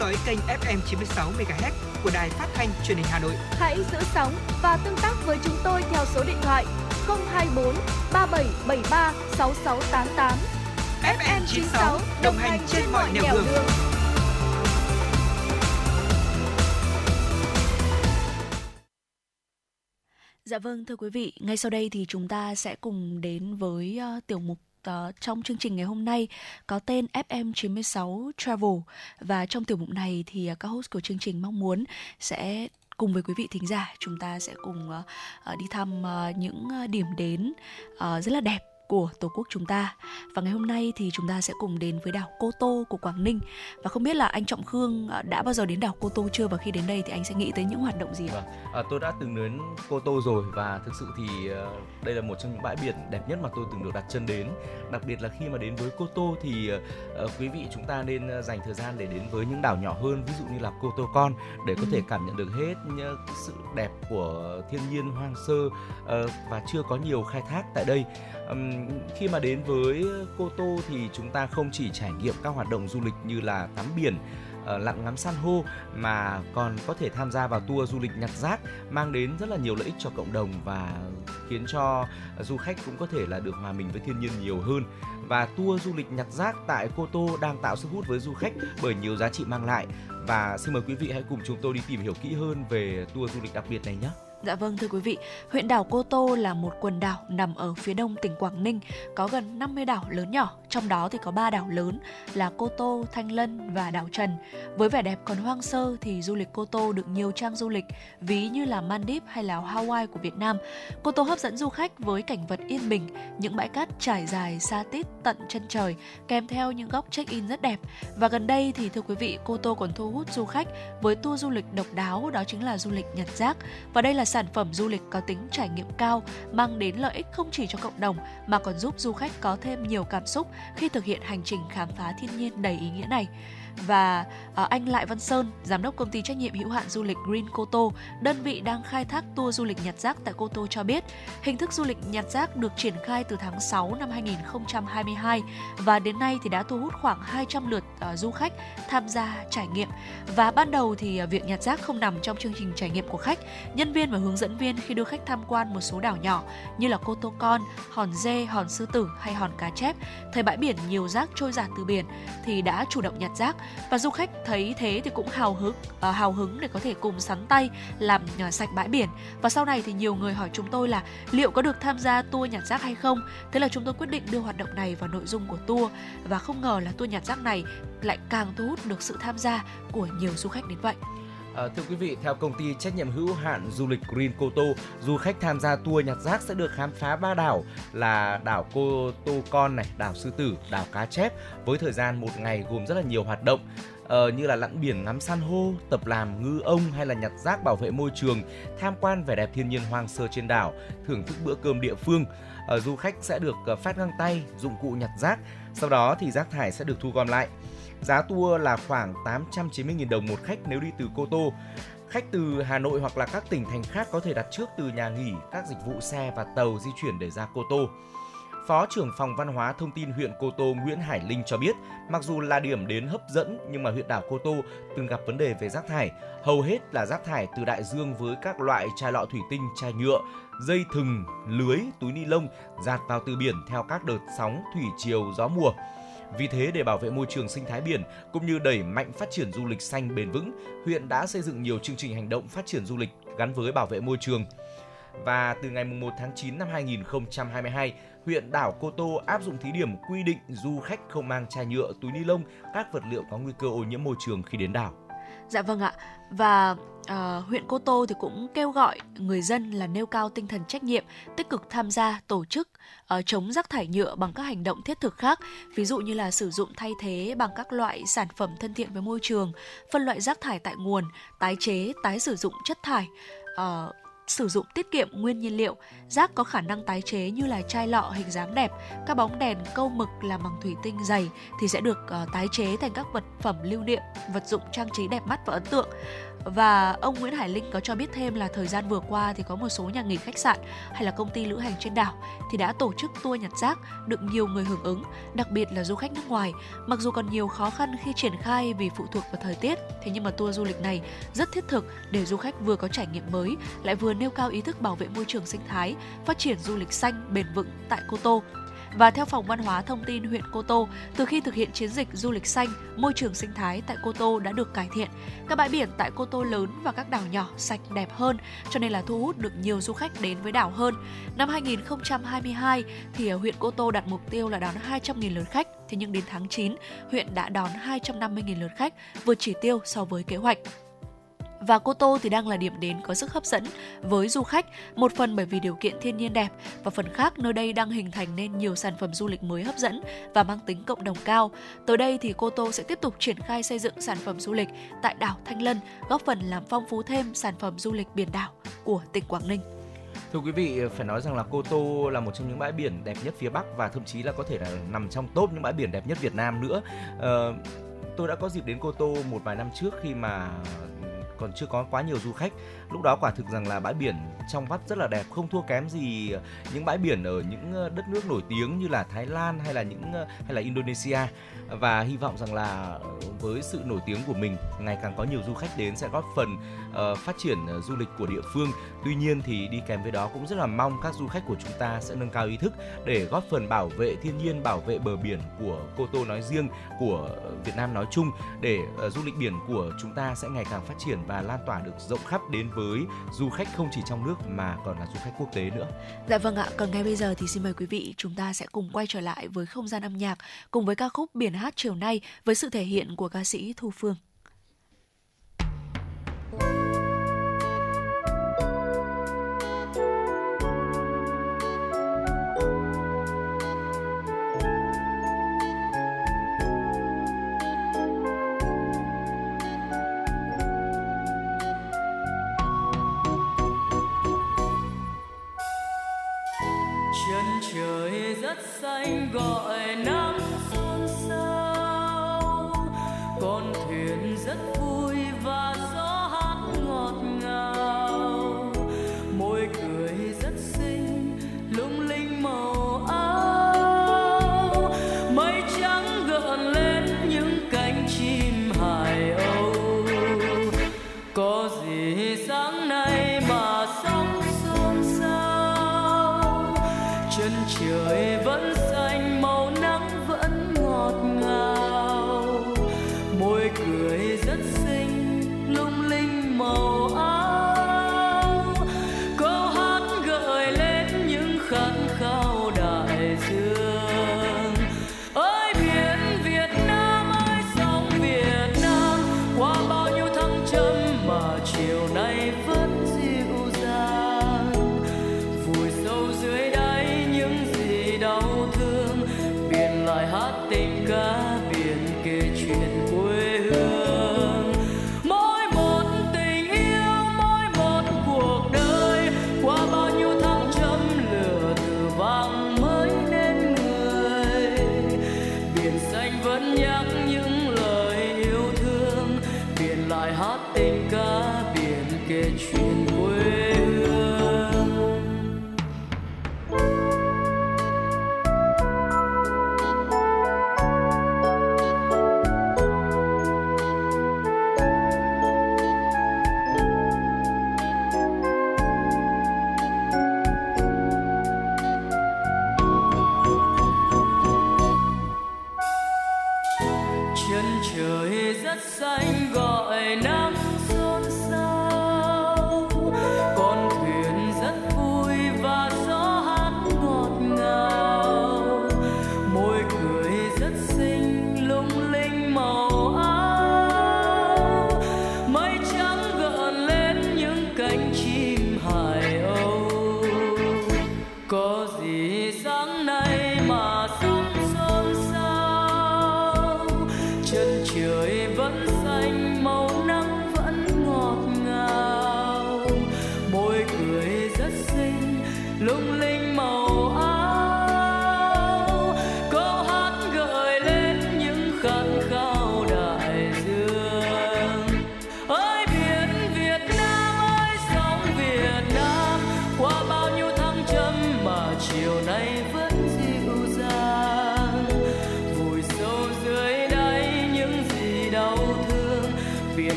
dõi kênh FM 96 MHz của đài phát thanh truyền hình Hà Nội. Hãy giữ sóng và tương tác với chúng tôi theo số điện thoại 024 3773 6688. FM 96 đồng hành trên mọi nẻo đường. đường. Dạ vâng thưa quý vị, ngay sau đây thì chúng ta sẽ cùng đến với uh, tiểu mục uh, trong chương trình ngày hôm nay có tên FM96 Travel. Và trong tiểu mục này thì ờ, các host của chương trình mong muốn sẽ cùng với quý vị thính giả chúng ta sẽ cùng uh, đi thăm uh, những điểm đến uh, rất là đẹp của Tổ quốc chúng ta. Và ngày hôm nay thì chúng ta sẽ cùng đến với đảo Cô Tô của Quảng Ninh. Và không biết là anh Trọng Khương à, đã bao giờ đến đảo Cô Tô chưa và khi đến đây thì anh sẽ nghĩ tới những hoạt động gì? Vâng, à, tôi đã từng đến Cô Tô rồi và thực sự thì uh, đây là một trong những bãi biển đẹp nhất mà tôi từng được đặt chân đến. Đặc biệt là khi mà đến với Cô Tô thì uh, quý vị chúng ta nên dành thời gian để đến với những đảo nhỏ hơn, ví dụ như là Cô Tô Con để có ừ. thể cảm nhận được hết những sự đẹp của thiên nhiên hoang sơ uh, và chưa có nhiều khai thác tại đây um, khi mà đến với Cô Tô thì chúng ta không chỉ trải nghiệm các hoạt động du lịch như là tắm biển ờ, lặn ngắm san hô mà còn có thể tham gia vào tour du lịch nhặt rác mang đến rất là nhiều lợi ích cho cộng đồng và khiến cho du khách cũng có thể là được hòa mình với thiên nhiên nhiều hơn và tour du lịch nhặt rác tại Cô Tô đang tạo sức hút với du khách bởi nhiều giá trị mang lại và xin mời quý vị hãy cùng chúng tôi đi tìm hiểu kỹ hơn về tour du lịch đặc biệt này nhé. Dạ vâng thưa quý vị, huyện đảo Cô Tô là một quần đảo nằm ở phía đông tỉnh Quảng Ninh, có gần 50 đảo lớn nhỏ, trong đó thì có 3 đảo lớn là Cô Tô, Thanh Lân và đảo Trần. Với vẻ đẹp còn hoang sơ thì du lịch Cô Tô được nhiều trang du lịch ví như là Maldives hay là Hawaii của Việt Nam. Cô Tô hấp dẫn du khách với cảnh vật yên bình, những bãi cát trải dài xa tít tận chân trời, kèm theo những góc check-in rất đẹp. Và gần đây thì thưa quý vị, Cô Tô còn thu hút du khách với tour du lịch độc đáo đó chính là du lịch nhặt rác. Và đây là sản phẩm du lịch có tính trải nghiệm cao, mang đến lợi ích không chỉ cho cộng đồng mà còn giúp du khách có thêm nhiều cảm xúc khi thực hiện hành trình khám phá thiên nhiên đầy ý nghĩa này và uh, anh Lại Văn Sơn, giám đốc công ty trách nhiệm hữu hạn du lịch Green Koto, đơn vị đang khai thác tour du lịch nhặt rác tại Koto cho biết, hình thức du lịch nhặt rác được triển khai từ tháng 6 năm 2022 và đến nay thì đã thu hút khoảng 200 lượt uh, du khách tham gia trải nghiệm. Và ban đầu thì uh, việc nhặt rác không nằm trong chương trình trải nghiệm của khách. Nhân viên và hướng dẫn viên khi đưa khách tham quan một số đảo nhỏ như là Koto Con, Hòn Dê, Hòn Sư Tử hay Hòn Cá Chép, thấy bãi biển nhiều rác trôi giạt từ biển thì đã chủ động nhặt rác và du khách thấy thế thì cũng hào hứng uh, hào hứng để có thể cùng sắn tay làm uh, sạch bãi biển. Và sau này thì nhiều người hỏi chúng tôi là liệu có được tham gia tour nhặt rác hay không? Thế là chúng tôi quyết định đưa hoạt động này vào nội dung của tour. Và không ngờ là tour nhặt rác này lại càng thu hút được sự tham gia của nhiều du khách đến vậy. À, thưa quý vị, theo công ty trách nhiệm hữu hạn du lịch Green Koto, du khách tham gia tour nhặt rác sẽ được khám phá ba đảo là đảo Cô Tô Con này, đảo Sư Tử, đảo Cá Chép với thời gian một ngày gồm rất là nhiều hoạt động. Uh, như là lặn biển ngắm san hô, tập làm ngư ông hay là nhặt rác bảo vệ môi trường, tham quan vẻ đẹp thiên nhiên hoang sơ trên đảo, thưởng thức bữa cơm địa phương. Uh, du khách sẽ được uh, phát găng tay, dụng cụ nhặt rác, sau đó thì rác thải sẽ được thu gom lại. Giá tour là khoảng 890.000 đồng một khách nếu đi từ Cô Tô. Khách từ Hà Nội hoặc là các tỉnh thành khác có thể đặt trước từ nhà nghỉ, các dịch vụ xe và tàu di chuyển để ra Cô Tô. Phó trưởng phòng văn hóa thông tin huyện Cô Tô Nguyễn Hải Linh cho biết, mặc dù là điểm đến hấp dẫn nhưng mà huyện đảo Cô Tô từng gặp vấn đề về rác thải. Hầu hết là rác thải từ đại dương với các loại chai lọ thủy tinh, chai nhựa, dây thừng, lưới, túi ni lông dạt vào từ biển theo các đợt sóng thủy chiều gió mùa. Vì thế để bảo vệ môi trường sinh thái biển cũng như đẩy mạnh phát triển du lịch xanh bền vững, huyện đã xây dựng nhiều chương trình hành động phát triển du lịch gắn với bảo vệ môi trường. Và từ ngày 1 tháng 9 năm 2022, huyện đảo Cô Tô áp dụng thí điểm quy định du khách không mang chai nhựa, túi ni lông, các vật liệu có nguy cơ ô nhiễm môi trường khi đến đảo. Dạ vâng ạ. Và uh, huyện Cô Tô thì cũng kêu gọi người dân là nêu cao tinh thần trách nhiệm, tích cực tham gia tổ chức uh, chống rác thải nhựa bằng các hành động thiết thực khác, ví dụ như là sử dụng thay thế bằng các loại sản phẩm thân thiện với môi trường, phân loại rác thải tại nguồn, tái chế, tái sử dụng chất thải. Uh, sử dụng tiết kiệm nguyên nhiên liệu, rác có khả năng tái chế như là chai lọ hình dáng đẹp, các bóng đèn câu mực làm bằng thủy tinh dày thì sẽ được uh, tái chế thành các vật phẩm lưu niệm, vật dụng trang trí đẹp mắt và ấn tượng. Và ông Nguyễn Hải Linh có cho biết thêm là thời gian vừa qua thì có một số nhà nghỉ khách sạn hay là công ty lữ hành trên đảo thì đã tổ chức tour nhặt rác được nhiều người hưởng ứng, đặc biệt là du khách nước ngoài. Mặc dù còn nhiều khó khăn khi triển khai vì phụ thuộc vào thời tiết, thế nhưng mà tour du lịch này rất thiết thực để du khách vừa có trải nghiệm mới, lại vừa nêu cao ý thức bảo vệ môi trường sinh thái, phát triển du lịch xanh bền vững tại Cô Tô. Và theo Phòng Văn hóa Thông tin huyện Cô Tô, từ khi thực hiện chiến dịch du lịch xanh, môi trường sinh thái tại Cô Tô đã được cải thiện. Các bãi biển tại Cô Tô lớn và các đảo nhỏ sạch đẹp hơn, cho nên là thu hút được nhiều du khách đến với đảo hơn. Năm 2022 thì huyện Cô Tô đặt mục tiêu là đón 200.000 lượt khách, thế nhưng đến tháng 9, huyện đã đón 250.000 lượt khách, vượt chỉ tiêu so với kế hoạch và Cô Tô thì đang là điểm đến có sức hấp dẫn với du khách, một phần bởi vì điều kiện thiên nhiên đẹp và phần khác nơi đây đang hình thành nên nhiều sản phẩm du lịch mới hấp dẫn và mang tính cộng đồng cao. Tới đây thì Cô Tô sẽ tiếp tục triển khai xây dựng sản phẩm du lịch tại đảo Thanh Lân, góp phần làm phong phú thêm sản phẩm du lịch biển đảo của tỉnh Quảng Ninh. Thưa quý vị, phải nói rằng là Cô Tô là một trong những bãi biển đẹp nhất phía Bắc và thậm chí là có thể là nằm trong top những bãi biển đẹp nhất Việt Nam nữa. Ờ, tôi đã có dịp đến Cô Tô một vài năm trước khi mà còn chưa có quá nhiều du khách lúc đó quả thực rằng là bãi biển trong vắt rất là đẹp không thua kém gì những bãi biển ở những ờ, đất nước nổi tiếng như là Thái Lan hay là những ờ, hay là Indonesia. Và hy vọng rằng là với sự nổi tiếng của mình ngày càng có nhiều du khách đến sẽ góp phần uh, phát triển du lịch của địa phương. Tuy nhiên thì đi kèm với đó cũng rất là mong các du khách của chúng ta sẽ nâng cao ý thức để góp phần bảo vệ thiên nhiên bảo vệ bờ biển của Cô Tô nói riêng của Việt Nam nói chung để uh, du lịch biển của chúng ta sẽ ngày càng phát triển và lan tỏa được rộng khắp đến với du khách không chỉ trong nước mà còn là du khách quốc tế nữa. Dạ vâng ạ, còn ngay bây giờ thì xin mời quý vị chúng ta sẽ cùng quay trở lại với không gian âm nhạc cùng với ca khúc Biển hát chiều nay với sự thể hiện của ca sĩ Thu Phương. Gọi nắng xuân sao? con thuyền rất vui và gió hát ngọt ngào. Môi cười rất xinh, lung linh màu áo. Mây trắng gợn lên những cánh chim hải âu. Có gì sáng nay mà sóng xôn xao chân trời vẫn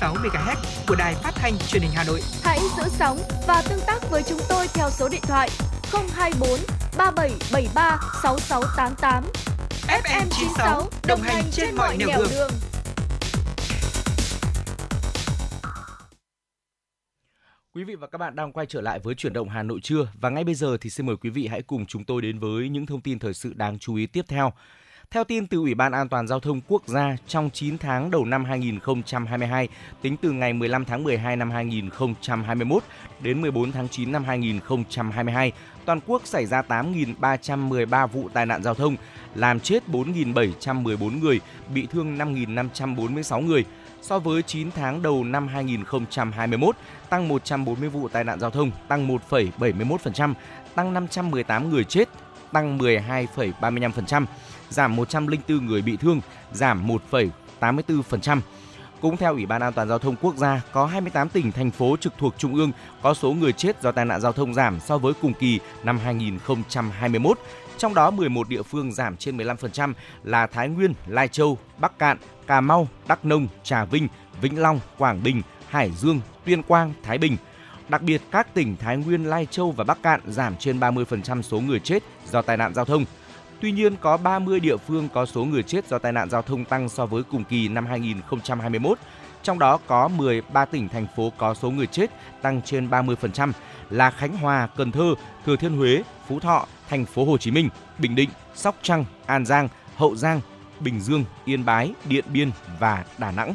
96 MHz của đài phát thanh truyền hình Hà Nội. Hãy giữ sóng và tương tác với chúng tôi theo số điện thoại 024 3773 6688. FM 96 đồng hành trên mọi nẻo đường. Quý vị và các bạn đang quay trở lại với chuyển động Hà Nội trưa và ngay bây giờ thì xin mời quý vị hãy cùng chúng tôi đến với những thông tin thời sự đáng chú ý tiếp theo. Theo tin từ Ủy ban An toàn Giao thông Quốc gia, trong 9 tháng đầu năm 2022, tính từ ngày 15 tháng 12 năm 2021 đến 14 tháng 9 năm 2022, toàn quốc xảy ra 8.313 vụ tai nạn giao thông, làm chết 4.714 người, bị thương 5.546 người. So với 9 tháng đầu năm 2021, tăng 140 vụ tai nạn giao thông, tăng 1,71%, tăng 518 người chết, tăng 12,35%, giảm 104 người bị thương, giảm 1,84%. Cũng theo Ủy ban An toàn Giao thông Quốc gia, có 28 tỉnh, thành phố trực thuộc Trung ương có số người chết do tai nạn giao thông giảm so với cùng kỳ năm 2021. Trong đó 11 địa phương giảm trên 15% là Thái Nguyên, Lai Châu, Bắc Cạn, Cà Mau, Đắk Nông, Trà Vinh, Vĩnh Long, Quảng Bình, Hải Dương, Tuyên Quang, Thái Bình. Đặc biệt các tỉnh Thái Nguyên, Lai Châu và Bắc Cạn giảm trên 30% số người chết do tai nạn giao thông. Tuy nhiên, có 30 địa phương có số người chết do tai nạn giao thông tăng so với cùng kỳ năm 2021. Trong đó có 13 tỉnh, thành phố có số người chết tăng trên 30% là Khánh Hòa, Cần Thơ, Thừa Thiên Huế, Phú Thọ, Thành phố Hồ Chí Minh, Bình Định, Sóc Trăng, An Giang, Hậu Giang, Bình Dương, Yên Bái, Điện Biên và Đà Nẵng.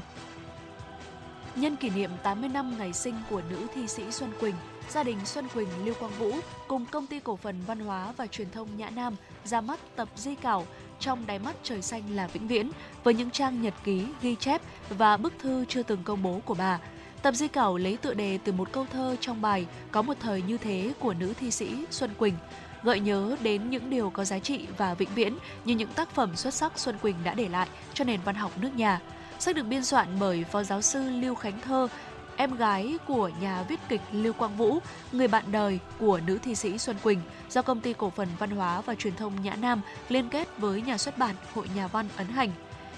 Nhân kỷ niệm 80 năm ngày sinh của nữ thi sĩ Xuân Quỳnh, gia đình Xuân Quỳnh Lưu Quang Vũ cùng công ty cổ phần văn hóa và truyền thông Nhã Nam ra mắt tập di cảo trong đáy mắt trời xanh là vĩnh viễn với những trang nhật ký, ghi chép và bức thư chưa từng công bố của bà. Tập di cảo lấy tựa đề từ một câu thơ trong bài Có một thời như thế của nữ thi sĩ Xuân Quỳnh, gợi nhớ đến những điều có giá trị và vĩnh viễn như những tác phẩm xuất sắc Xuân Quỳnh đã để lại cho nền văn học nước nhà. Sách được biên soạn bởi Phó giáo sư Lưu Khánh Thơ, em gái của nhà viết kịch Lưu Quang Vũ, người bạn đời của nữ thi sĩ Xuân Quỳnh, do công ty cổ phần văn hóa và truyền thông Nhã Nam liên kết với nhà xuất bản Hội Nhà văn ấn hành.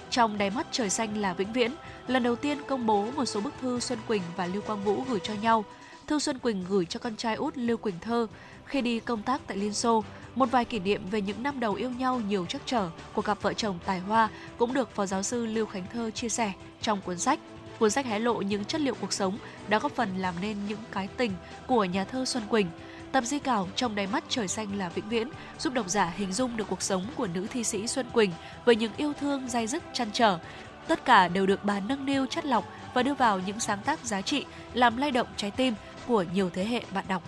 Trong đáy mắt trời xanh là vĩnh viễn, lần đầu tiên công bố một số bức thư Xuân Quỳnh và Lưu Quang Vũ gửi cho nhau. Thư Xuân Quỳnh gửi cho con trai út Lưu Quỳnh Thơ khi đi công tác tại Liên Xô. Một vài kỷ niệm về những năm đầu yêu nhau nhiều trắc trở của cặp vợ chồng tài hoa cũng được Phó giáo sư Lưu Khánh Thơ chia sẻ trong cuốn sách. Cuốn sách hé lộ những chất liệu cuộc sống đã góp phần làm nên những cái tình của nhà thơ Xuân Quỳnh. Tập di cảo trong đáy mắt trời xanh là vĩnh viễn giúp độc giả hình dung được cuộc sống của nữ thi sĩ Xuân Quỳnh với những yêu thương dai dứt chăn trở. Tất cả đều được bà nâng niu chất lọc và đưa vào những sáng tác giá trị làm lay động trái tim của nhiều thế hệ bạn đọc.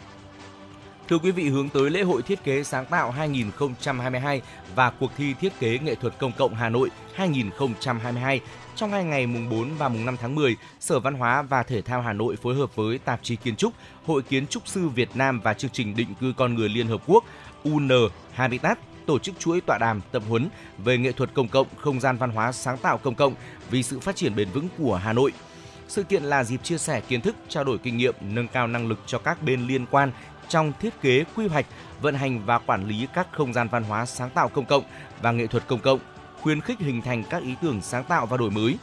Thưa quý vị, hướng tới lễ hội thiết kế sáng tạo 2022 và cuộc thi thiết kế nghệ thuật công cộng Hà Nội 2022 trong hai ngày mùng 4 và mùng 5 tháng 10, Sở Văn hóa và Thể thao Hà Nội phối hợp với Tạp chí Kiến trúc, Hội Kiến trúc sư Việt Nam và chương trình định cư con người Liên Hợp Quốc UN Habitat tổ chức chuỗi tọa đàm tập huấn về nghệ thuật công cộng, không gian văn hóa sáng tạo công cộng vì sự phát triển bền vững của Hà Nội. Sự kiện là dịp chia sẻ kiến thức, trao đổi kinh nghiệm, nâng cao năng lực cho các bên liên quan trong thiết kế, quy hoạch, vận hành và quản lý các không gian văn hóa sáng tạo công cộng và nghệ thuật công cộng, khuyến khích hình thành các ý tưởng sáng tạo và đổi mới.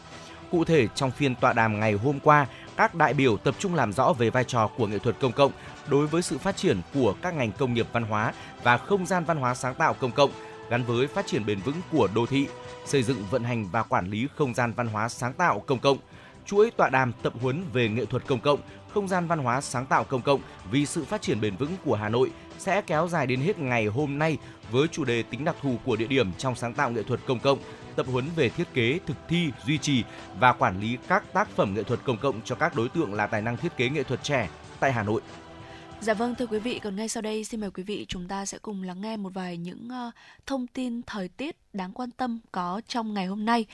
Cụ thể, trong phiên tọa đàm ngày hôm qua, các đại biểu tập trung làm rõ về vai trò của nghệ thuật công cộng đối với sự phát triển của các ngành công nghiệp văn hóa và không gian văn hóa sáng tạo công cộng gắn với phát triển bền vững của đô thị, xây dựng vận hành và quản lý không gian văn hóa sáng tạo công cộng, chuỗi tọa đàm tập huấn về nghệ thuật công cộng, không gian văn hóa sáng tạo công cộng vì sự phát triển bền vững của Hà Nội sẽ kéo dài đến hết ngày hôm nay với chủ đề tính đặc thù của địa điểm trong sáng tạo nghệ thuật công cộng, tập huấn về thiết kế, thực thi, duy trì và quản lý các tác phẩm nghệ thuật công cộng cho các đối tượng là tài năng thiết kế nghệ thuật trẻ tại Hà Nội. Dạ vâng thưa quý vị, còn ngay sau đây xin mời quý vị chúng ta sẽ cùng lắng nghe một vài những uh, thông tin thời tiết đáng quan tâm có trong ngày hôm nay.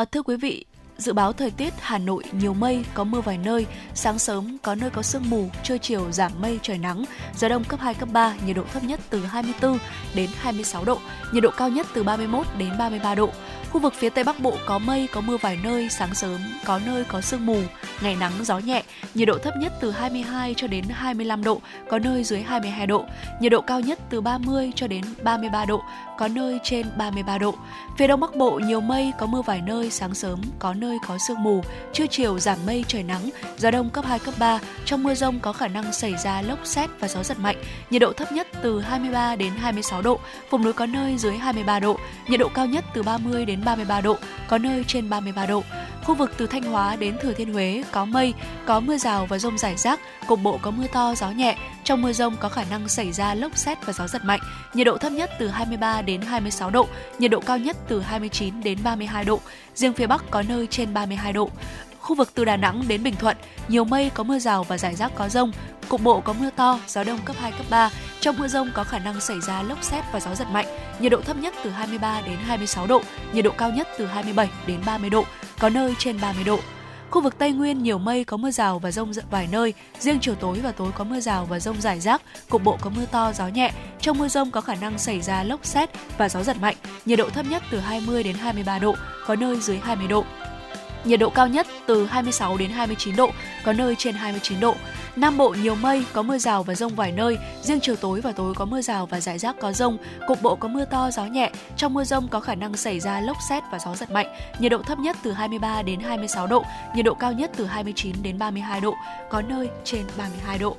Uh, thưa quý vị, Dự báo thời tiết Hà Nội nhiều mây, có mưa vài nơi, sáng sớm có nơi có sương mù, trưa chiều giảm mây trời nắng, gió đông cấp 2 cấp 3, nhiệt độ thấp nhất từ 24 đến 26 độ, nhiệt độ cao nhất từ 31 đến 33 độ. Khu vực phía Tây Bắc Bộ có mây, có mưa vài nơi, sáng sớm có nơi có sương mù, ngày nắng gió nhẹ, nhiệt độ thấp nhất từ 22 cho đến 25 độ, có nơi dưới 22 độ, nhiệt độ cao nhất từ 30 cho đến 33 độ, có nơi trên 33 độ. Phía Đông Bắc Bộ nhiều mây, có mưa vài nơi, sáng sớm có nơi có sương mù, trưa chiều giảm mây trời nắng, gió đông cấp 2 cấp 3, trong mưa rông có khả năng xảy ra lốc xét và gió giật mạnh, nhiệt độ thấp nhất từ 23 đến 26 độ, vùng núi có nơi dưới 23 độ, nhiệt độ cao nhất từ 30 đến 33 độ, có nơi trên 33 độ. Khu vực từ Thanh Hóa đến Thừa Thiên Huế có mây, có mưa rào và rông rải rác, cục bộ có mưa to, gió nhẹ. Trong mưa rông có khả năng xảy ra lốc xét và gió giật mạnh. Nhiệt độ thấp nhất từ 23 đến 26 độ, nhiệt độ cao nhất từ 29 đến 32 độ. Riêng phía Bắc có nơi trên 32 độ. Khu vực từ Đà Nẵng đến Bình Thuận, nhiều mây có mưa rào và rải rác có rông, cục bộ có mưa to, gió đông cấp 2 cấp 3. Trong mưa rông có khả năng xảy ra lốc xét và gió giật mạnh. Nhiệt độ thấp nhất từ 23 đến 26 độ, nhiệt độ cao nhất từ 27 đến 30 độ, có nơi trên 30 độ. Khu vực Tây Nguyên nhiều mây có mưa rào và rông vài nơi, riêng chiều tối và tối có mưa rào và rông rải rác, cục bộ có mưa to, gió nhẹ. Trong mưa rông có khả năng xảy ra lốc xét và gió giật mạnh, nhiệt độ thấp nhất từ 20 đến 23 độ, có nơi dưới 20 độ. Nhiệt độ cao nhất từ 26 đến 29 độ, có nơi trên 29 độ. Nam Bộ nhiều mây, có mưa rào và rông vài nơi, riêng chiều tối và tối có mưa rào và rải rác có rông, cục bộ có mưa to, gió nhẹ. Trong mưa rông có khả năng xảy ra lốc xét và gió giật mạnh. Nhiệt độ thấp nhất từ 23 đến 26 độ, nhiệt độ cao nhất từ 29 đến 32 độ, có nơi trên 32 độ.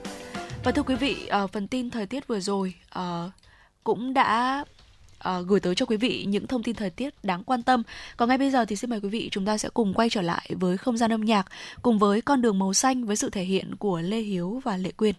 Và thưa quý vị, ờ, phần tin thời tiết vừa rồi ờ, cũng đã uh, gửi tới cho quý vị những thông tin thời tiết đáng quan tâm. Còn ngay bây giờ thì xin mời quý vị chúng ta sẽ cùng quay trở lại với không gian âm nhạc cùng với con đường màu xanh với sự thể hiện của Lê Hiếu và Lệ Quyên.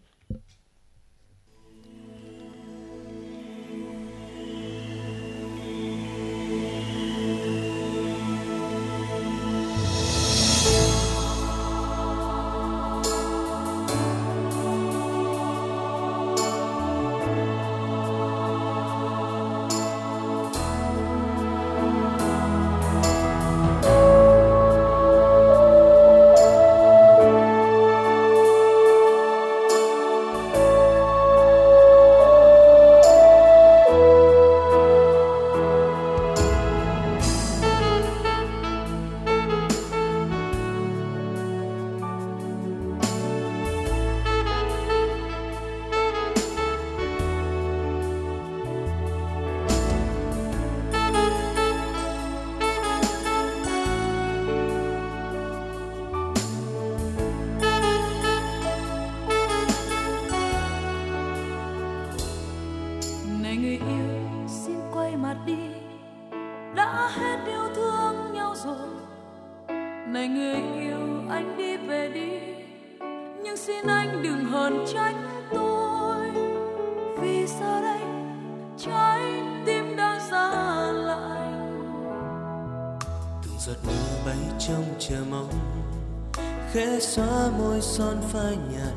Son phai nhạt.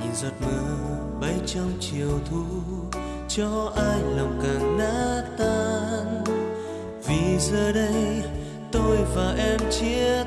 Nhìn giọt mưa bay trong chiều thu, cho ai lòng càng nát tan. Vì giờ đây tôi và em chia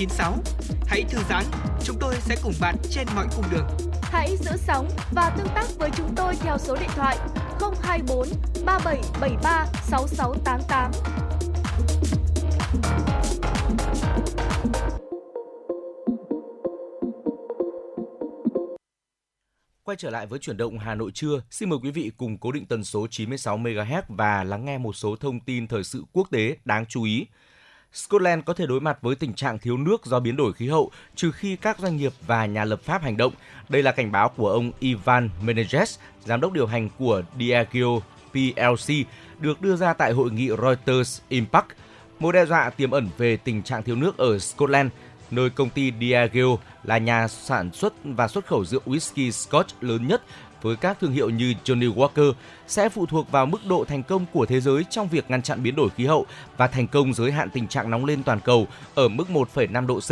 FM96. Hãy thư giãn, chúng tôi sẽ cùng bạn trên mọi cung đường. Hãy giữ sóng và tương tác với chúng tôi theo số điện thoại 024 3773 6688. Quay trở lại với chuyển động Hà Nội trưa, xin mời quý vị cùng cố định tần số 96 MHz và lắng nghe một số thông tin thời sự quốc tế đáng chú ý. Scotland có thể đối mặt với tình trạng thiếu nước do biến đổi khí hậu trừ khi các doanh nghiệp và nhà lập pháp hành động. Đây là cảnh báo của ông Ivan Menezes, giám đốc điều hành của Diageo PLC, được đưa ra tại hội nghị Reuters Impact. một đe dọa tiềm ẩn về tình trạng thiếu nước ở Scotland, nơi công ty Diageo là nhà sản xuất và xuất khẩu rượu whisky Scotch lớn nhất với các thương hiệu như Johnny Walker sẽ phụ thuộc vào mức độ thành công của thế giới trong việc ngăn chặn biến đổi khí hậu và thành công giới hạn tình trạng nóng lên toàn cầu ở mức 1,5 độ C.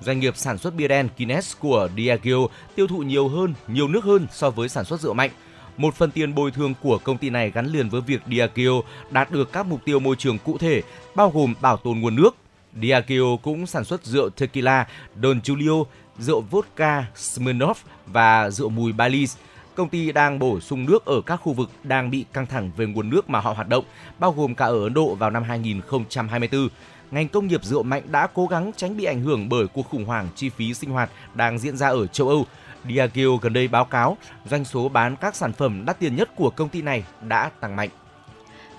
Doanh nghiệp sản xuất bia đen Guinness của Diageo tiêu thụ nhiều hơn, nhiều nước hơn so với sản xuất rượu mạnh. Một phần tiền bồi thường của công ty này gắn liền với việc Diageo đạt được các mục tiêu môi trường cụ thể, bao gồm bảo tồn nguồn nước. Diageo cũng sản xuất rượu tequila Don Julio, rượu vodka Smirnoff và rượu mùi Baileys. Công ty đang bổ sung nước ở các khu vực đang bị căng thẳng về nguồn nước mà họ hoạt động, bao gồm cả ở Ấn Độ vào năm 2024. Ngành công nghiệp rượu mạnh đã cố gắng tránh bị ảnh hưởng bởi cuộc khủng hoảng chi phí sinh hoạt đang diễn ra ở châu Âu. Diageo gần đây báo cáo doanh số bán các sản phẩm đắt tiền nhất của công ty này đã tăng mạnh.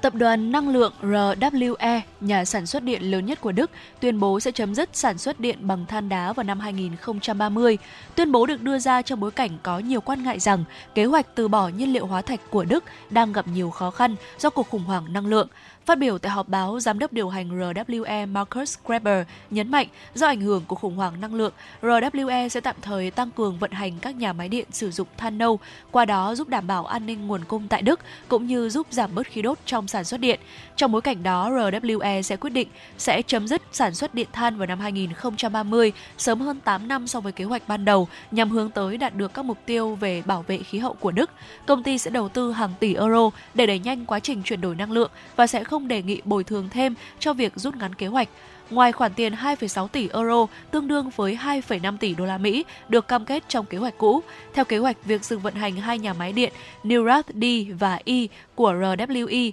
Tập đoàn năng lượng RWE, nhà sản xuất điện lớn nhất của Đức, tuyên bố sẽ chấm dứt sản xuất điện bằng than đá vào năm 2030. Tuyên bố được đưa ra trong bối cảnh có nhiều quan ngại rằng kế hoạch từ bỏ nhiên liệu hóa thạch của Đức đang gặp nhiều khó khăn do cuộc khủng hoảng năng lượng. Phát biểu tại họp báo, giám đốc điều hành RWE Marcus Graber nhấn mạnh do ảnh hưởng của khủng hoảng năng lượng, RWE sẽ tạm thời tăng cường vận hành các nhà máy điện sử dụng than nâu, qua đó giúp đảm bảo an ninh nguồn cung tại Đức cũng như giúp giảm bớt khí đốt trong sản xuất điện. Trong bối cảnh đó, RWE sẽ quyết định sẽ chấm dứt sản xuất điện than vào năm 2030, sớm hơn 8 năm so với kế hoạch ban đầu, nhằm hướng tới đạt được các mục tiêu về bảo vệ khí hậu của Đức. Công ty sẽ đầu tư hàng tỷ euro để đẩy nhanh quá trình chuyển đổi năng lượng và sẽ không đề nghị bồi thường thêm cho việc rút ngắn kế hoạch. Ngoài khoản tiền 2,6 tỷ euro, tương đương với 2,5 tỷ đô la Mỹ được cam kết trong kế hoạch cũ. Theo kế hoạch, việc dừng vận hành hai nhà máy điện Newrath D và E của RWE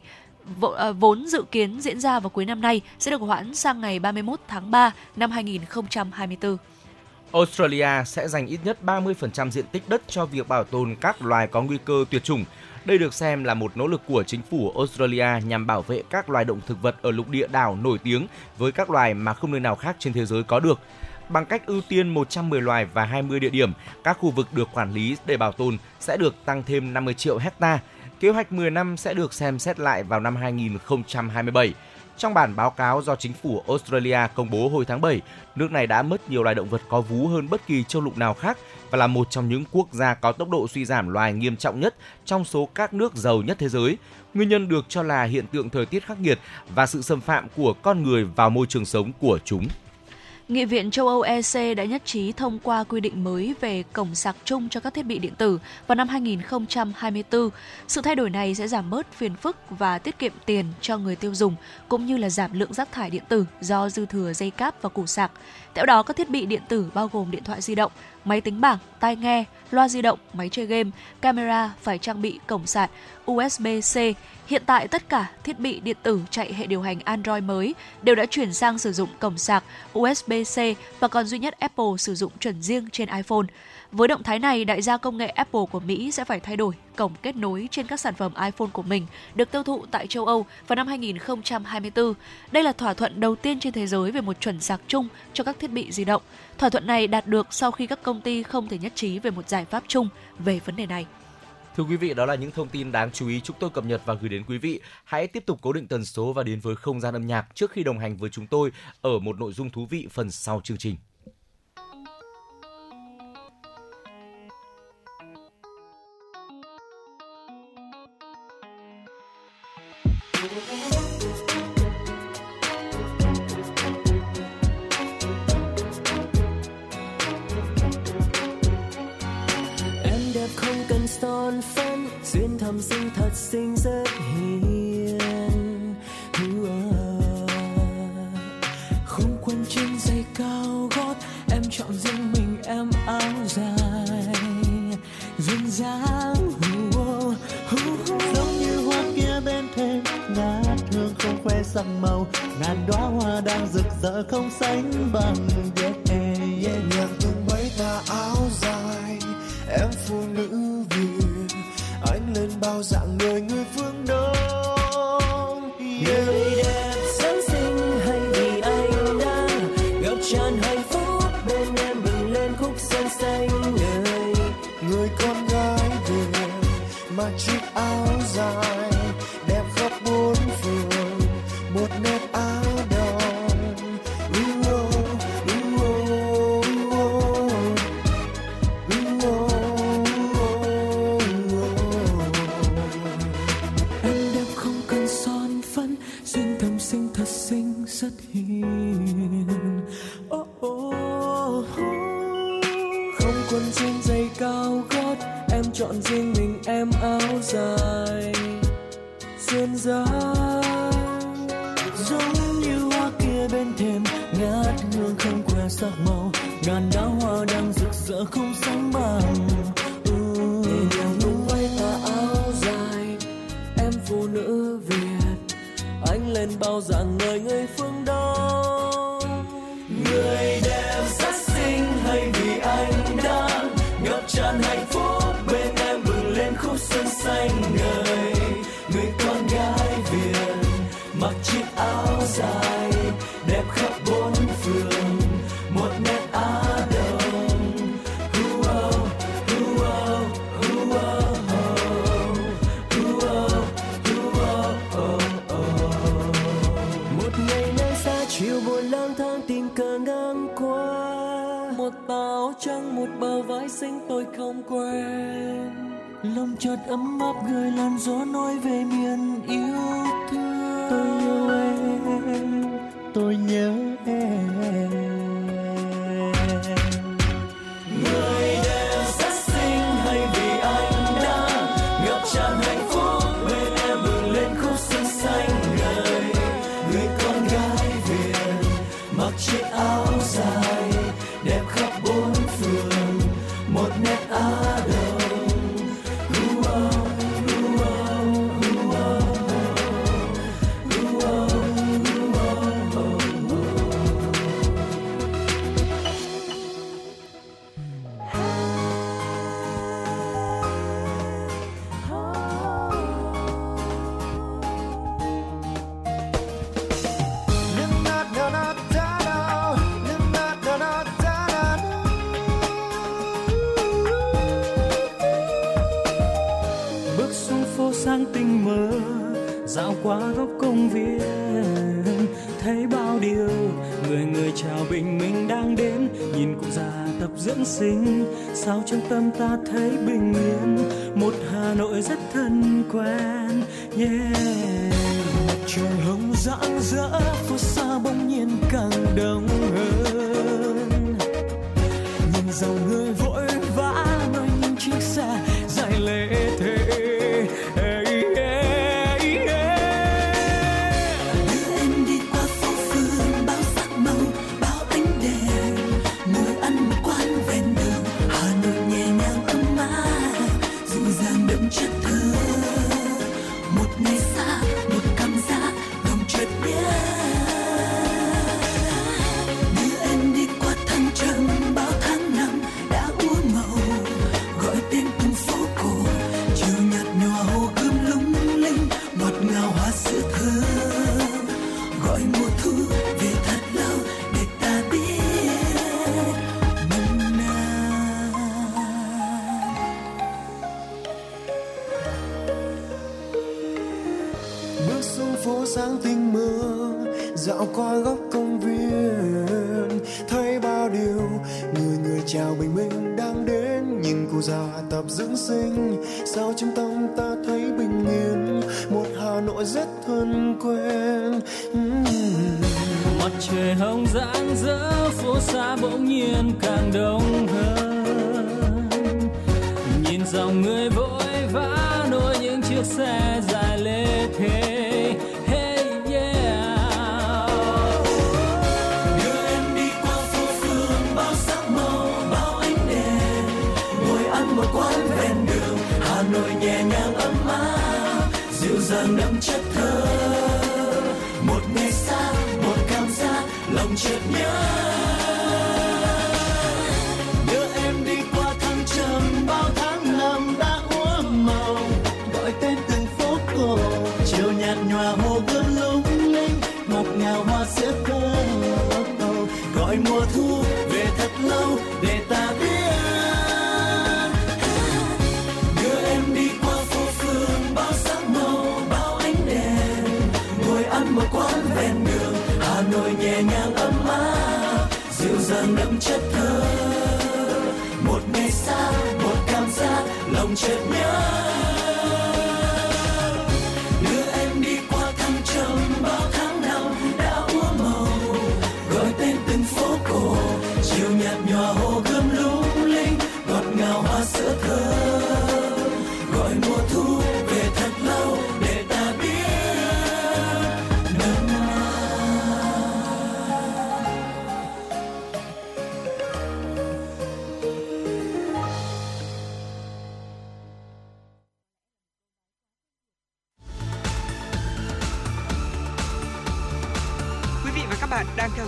à, vốn dự kiến diễn ra vào cuối năm nay sẽ được hoãn sang ngày 31 tháng 3 năm 2024. Australia sẽ dành ít nhất 30% diện tích đất cho việc bảo tồn các loài có nguy cơ tuyệt chủng. Đây được xem là một nỗ lực của chính phủ Australia nhằm bảo vệ các loài động thực vật ở lục địa đảo nổi tiếng với các loài mà không nơi nào khác trên thế giới có được. Bằng cách ưu tiên 110 loài và 20 địa điểm, các khu vực được quản lý để bảo tồn sẽ được tăng thêm 50 triệu hecta. Kế hoạch 10 năm sẽ được xem xét lại vào năm 2027. Trong bản báo cáo do chính phủ Australia công bố hồi tháng 7, nước này đã mất nhiều loài động vật có vú hơn bất kỳ châu lục nào khác và là một trong những quốc gia có tốc độ suy giảm loài nghiêm trọng nhất trong số các nước giàu nhất thế giới. Nguyên nhân được cho là hiện tượng thời tiết khắc nghiệt và sự xâm phạm của con người vào môi trường sống của chúng. Nghị viện châu Âu EC đã nhất trí thông qua quy định mới về cổng sạc chung cho các thiết bị điện tử vào năm 2024. Sự thay đổi này sẽ giảm bớt phiền phức và tiết kiệm tiền cho người tiêu dùng, cũng như là giảm lượng rác thải điện tử do dư thừa dây cáp và củ sạc. Theo đó, các thiết bị điện tử bao gồm điện thoại di động, máy tính bảng, tai nghe, loa di động, máy chơi game, camera phải trang bị cổng sạc USB-C. Hiện tại tất cả thiết bị điện tử chạy hệ điều hành Android mới đều đã chuyển sang sử dụng cổng sạc USB-C và còn duy nhất Apple sử dụng chuẩn riêng trên iPhone. Với động thái này, đại gia công nghệ Apple của Mỹ sẽ phải thay đổi cổng kết nối trên các sản phẩm iPhone của mình được tiêu thụ tại châu Âu vào năm 2024. Đây là thỏa thuận đầu tiên trên thế giới về một chuẩn sạc chung cho các thiết bị di động. Thỏa thuận này đạt được sau khi các công ty không thể nhất trí về một giải pháp chung về vấn đề này. Thưa quý vị, đó là những thông tin đáng chú ý chúng tôi cập nhật và gửi đến quý vị. Hãy tiếp tục cố định tần số và đến với không gian âm nhạc trước khi đồng hành với chúng tôi ở một nội dung thú vị phần sau chương trình. Son phấn duyên thầm sinh thật xinh rất hiền. Không quên trên giày cao gót em chọn riêng mình em áo dài. Duyên dáng giống như hoa kia bên thềm ngát hương không khoe sắc màu. Ngàn đóa hoa đang rực rỡ không sánh bằng yeah, yeah, yeah. từng mấy tà áo dài em phụ nữ lên bao dạng người người phương đông yeah. người đẹp sáng sinh hay vì anh đã ngập tràn hạnh phúc bên em bừng lên khúc sân xanh người người con gái việt mặc chiếc chọn riêng mình em áo dài duyên dáng giống như hoa kia bên thềm, ngát hương không quen sắc màu. Ngàn đóa hoa đang rực rỡ không sánh bằng tà áo dài, em phụ nữ việt. Anh lên bao dạng người người tôi không quên lòng chợt ấm áp gửi làn gió nói về miền thu về thật lâu để ta biết. Đưa em đi qua phố phường, bao sắc màu, bao ánh đèn. Ngồi ăn một quán ven đường, hà nội nhẹ nhàng ấm áp, dịu dàng đậm chất thơ. Một ngày xa, một cảm giác lòng chợt nhớ.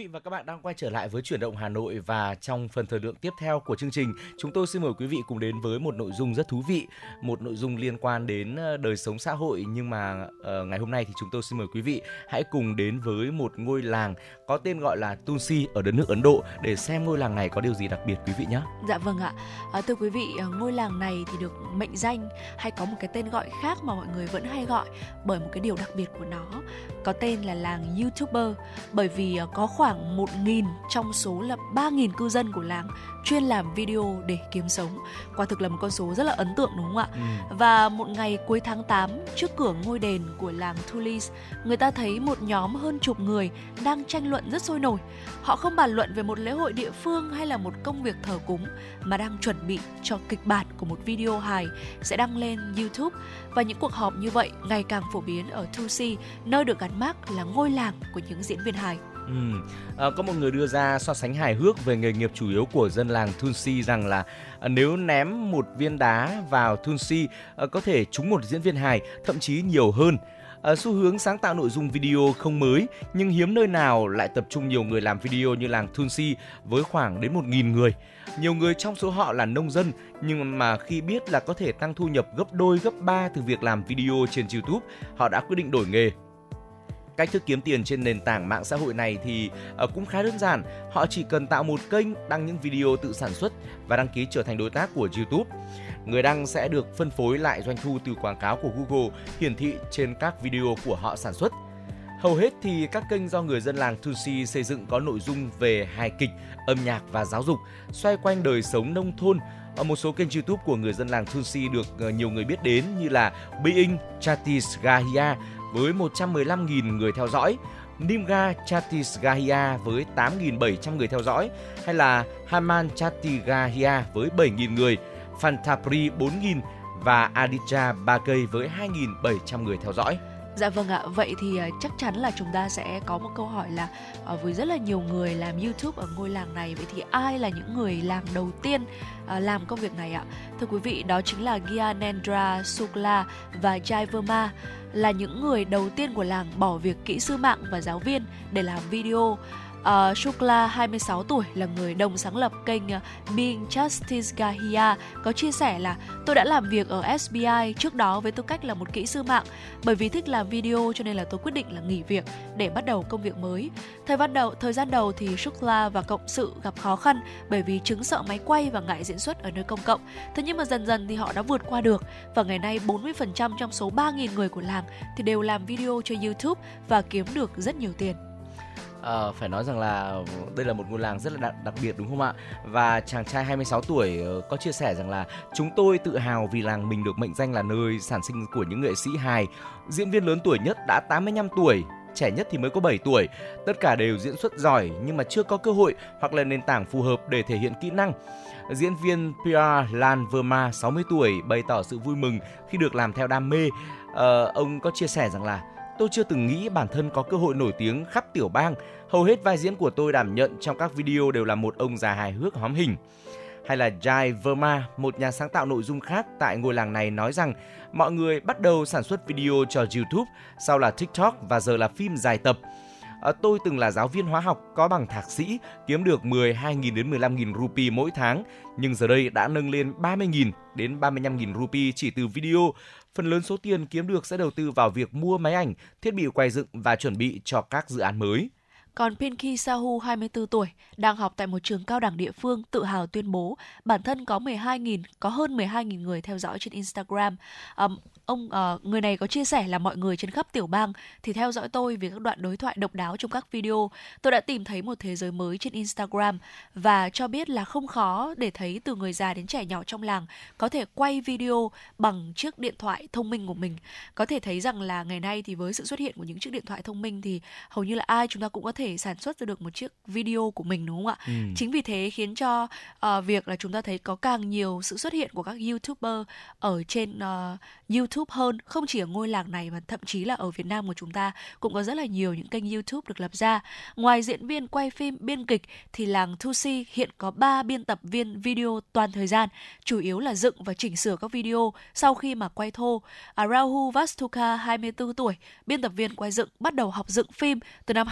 Vị và các bạn đang quay trở lại với chuyển động Hà Nội và trong phần thời lượng tiếp theo của chương trình, chúng tôi xin mời quý vị cùng đến với một nội dung rất thú vị, một nội dung liên quan đến ờ, đời sống xã hội nhưng mà uh, ngày hôm nay thì chúng tôi xin mời quý vị hãy cùng đến với một ngôi làng có tên gọi là Tulsi ở đất nước Ấn Độ để xem ngôi làng này có điều gì đặc biệt quý vị nhé. Dạ vâng ạ. À, thưa quý vị, ngôi làng này thì được mệnh danh hay có một cái tên gọi khác mà mọi người vẫn hay gọi bởi một cái điều đặc biệt của nó có tên là làng YouTuber bởi vì có khoảng 1.000 trong số là 3.000 cư dân của làng chuyên làm video để kiếm sống. Quả thực là một con số rất là ấn tượng đúng không ạ? Ừ. Và một ngày cuối tháng 8 trước cửa ngôi đền của làng Tulis, người ta thấy một nhóm hơn chục người đang tranh luận rất sôi nổi. Họ không bàn luận về một lễ hội địa phương hay là một công việc thờ cúng mà đang chuẩn bị cho kịch bản của một video hài sẽ đăng lên YouTube và những cuộc họp như vậy ngày càng phổ biến ở Tusi, nơi được gắn mác là ngôi làng của những diễn viên hài. Ừ. À, có một người đưa ra so sánh hài hước về nghề nghiệp chủ yếu của dân làng Thunsi rằng là à, nếu ném một viên đá vào Thunsi à, ờ, có thể trúng một diễn viên hài, thậm chí nhiều hơn. À, xu hướng sáng tạo nội dung video không mới nhưng hiếm nơi nào lại tập trung nhiều người làm video như làng Thunsi với khoảng đến 1.000 người. Nhiều người trong số họ là nông dân nhưng mà khi biết là có thể tăng thu nhập gấp đôi gấp ba từ việc làm video trên YouTube, họ đã quyết định đổi nghề cách thức kiếm tiền trên nền tảng mạng xã hội này thì ờ, cũng khá đơn giản. Họ chỉ cần tạo một kênh đăng những video tự sản xuất và đăng ký trở thành đối tác của YouTube. Người đăng sẽ được phân phối lại doanh thu từ quảng cáo của Google hiển thị trên các video của họ sản xuất. Hầu hết thì các kênh do người dân làng Tusi xây dựng có nội dung về hài kịch, âm nhạc và giáo dục, xoay quanh đời sống nông thôn. Ở một số kênh YouTube của người dân làng Tusi được ờ, nhiều người biết đến như là Being Chatisgahia với 115.000 người theo dõi, Nimga Chatisgahia với 8.700 người theo dõi hay là Haman Chatigahia với 7.000 người, Fantapri 4.000 và Aditya Bakay với 2.700 người theo dõi. Dạ vâng ạ, vậy thì ờ, chắc chắn là chúng ta sẽ có một câu hỏi là ờ, với rất là nhiều người làm YouTube ở ngôi làng này vậy thì ai là những người làm đầu tiên ờ, làm công việc này ạ? Thưa quý vị, đó chính là Gyanendra Sukla và Jai Verma là những người đầu tiên của làng bỏ việc kỹ sư mạng và giáo viên để làm video. Uh, Shukla 26 tuổi là người đồng sáng lập kênh ờ, Being Justice Gahia có chia sẻ là tôi đã làm việc ở SBI trước đó với tư cách là một kỹ sư mạng bởi vì thích làm video cho nên là tôi quyết định là nghỉ việc để bắt đầu công việc mới. Thời bắt đầu thời gian đầu thì Shukla và cộng sự gặp khó khăn bởi vì chứng sợ máy quay và ngại diễn xuất ở nơi công cộng. Thế nhưng mà dần dần thì họ đã vượt qua được và ngày nay 40% trong số 3.000 người của làng thì đều làm video cho YouTube và kiếm được rất nhiều tiền À, phải nói rằng là đây là một ngôi làng rất là đặc, đặc biệt đúng không ạ? Và chàng trai 26 tuổi ờ, có chia sẻ rằng là chúng tôi tự hào vì làng mình được mệnh danh là nơi sản sinh của những nghệ sĩ hài. Diễn viên lớn tuổi nhất đã 85 tuổi, trẻ nhất thì mới có 7 tuổi. Tất cả đều diễn xuất giỏi nhưng mà chưa có cơ hội hoặc là nền tảng phù hợp để thể hiện kỹ năng. Diễn viên Pia Lan Verma 60 tuổi bày tỏ sự vui mừng khi được làm theo đam mê. À, ông có chia sẻ rằng là tôi chưa từng nghĩ bản thân có cơ hội nổi tiếng khắp tiểu bang. Hầu hết vai diễn của tôi đảm nhận trong các video đều là một ông già hài hước hóm hình. Hay là Jai Verma, một nhà sáng tạo nội dung khác tại ngôi làng này nói rằng mọi người bắt đầu sản xuất video cho YouTube, sau là TikTok và giờ là phim dài tập. À, tôi từng là giáo viên hóa học có bằng thạc sĩ, kiếm được 12.000 đến 15.000 rupee mỗi tháng, nhưng giờ đây đã nâng lên 30.000 đến 35.000 rupee chỉ từ video phần lớn số tiền kiếm được sẽ đầu tư vào việc mua máy ảnh, thiết bị quay dựng và chuẩn bị cho các dự án mới. Còn Pinky Sahu, 24 tuổi, đang học tại một trường cao đẳng địa phương, tự hào tuyên bố bản thân có 12.000, có hơn 12.000 người theo dõi trên Instagram. Um, ông uh, người này có chia sẻ là mọi người trên khắp tiểu bang thì theo dõi tôi vì các đoạn đối thoại độc đáo trong các video. Tôi đã tìm thấy một thế giới mới trên Instagram và cho biết là không khó để thấy từ người già đến trẻ nhỏ trong làng có thể quay video bằng chiếc điện thoại thông minh của mình. Có thể thấy rằng là ngày nay thì với sự xuất hiện của những chiếc điện thoại thông minh thì hầu như là ai chúng ta cũng có thể thể sản xuất ra được một chiếc video của mình đúng không ạ? Ừ. Chính vì thế khiến cho uh, việc là chúng ta thấy có càng nhiều sự xuất hiện của các YouTuber ở trên uh, YouTube hơn, không chỉ ở ngôi làng này mà thậm chí là ở Việt Nam của chúng ta cũng có rất là nhiều những kênh YouTube được lập ra. Ngoài diễn viên quay phim, biên kịch thì làng Thusi hiện có 3 biên tập viên video toàn thời gian, chủ yếu là dựng và chỉnh sửa các video sau khi mà quay thô. Rahul Vastuka, 24 tuổi, biên tập viên quay dựng, bắt đầu học dựng phim từ năm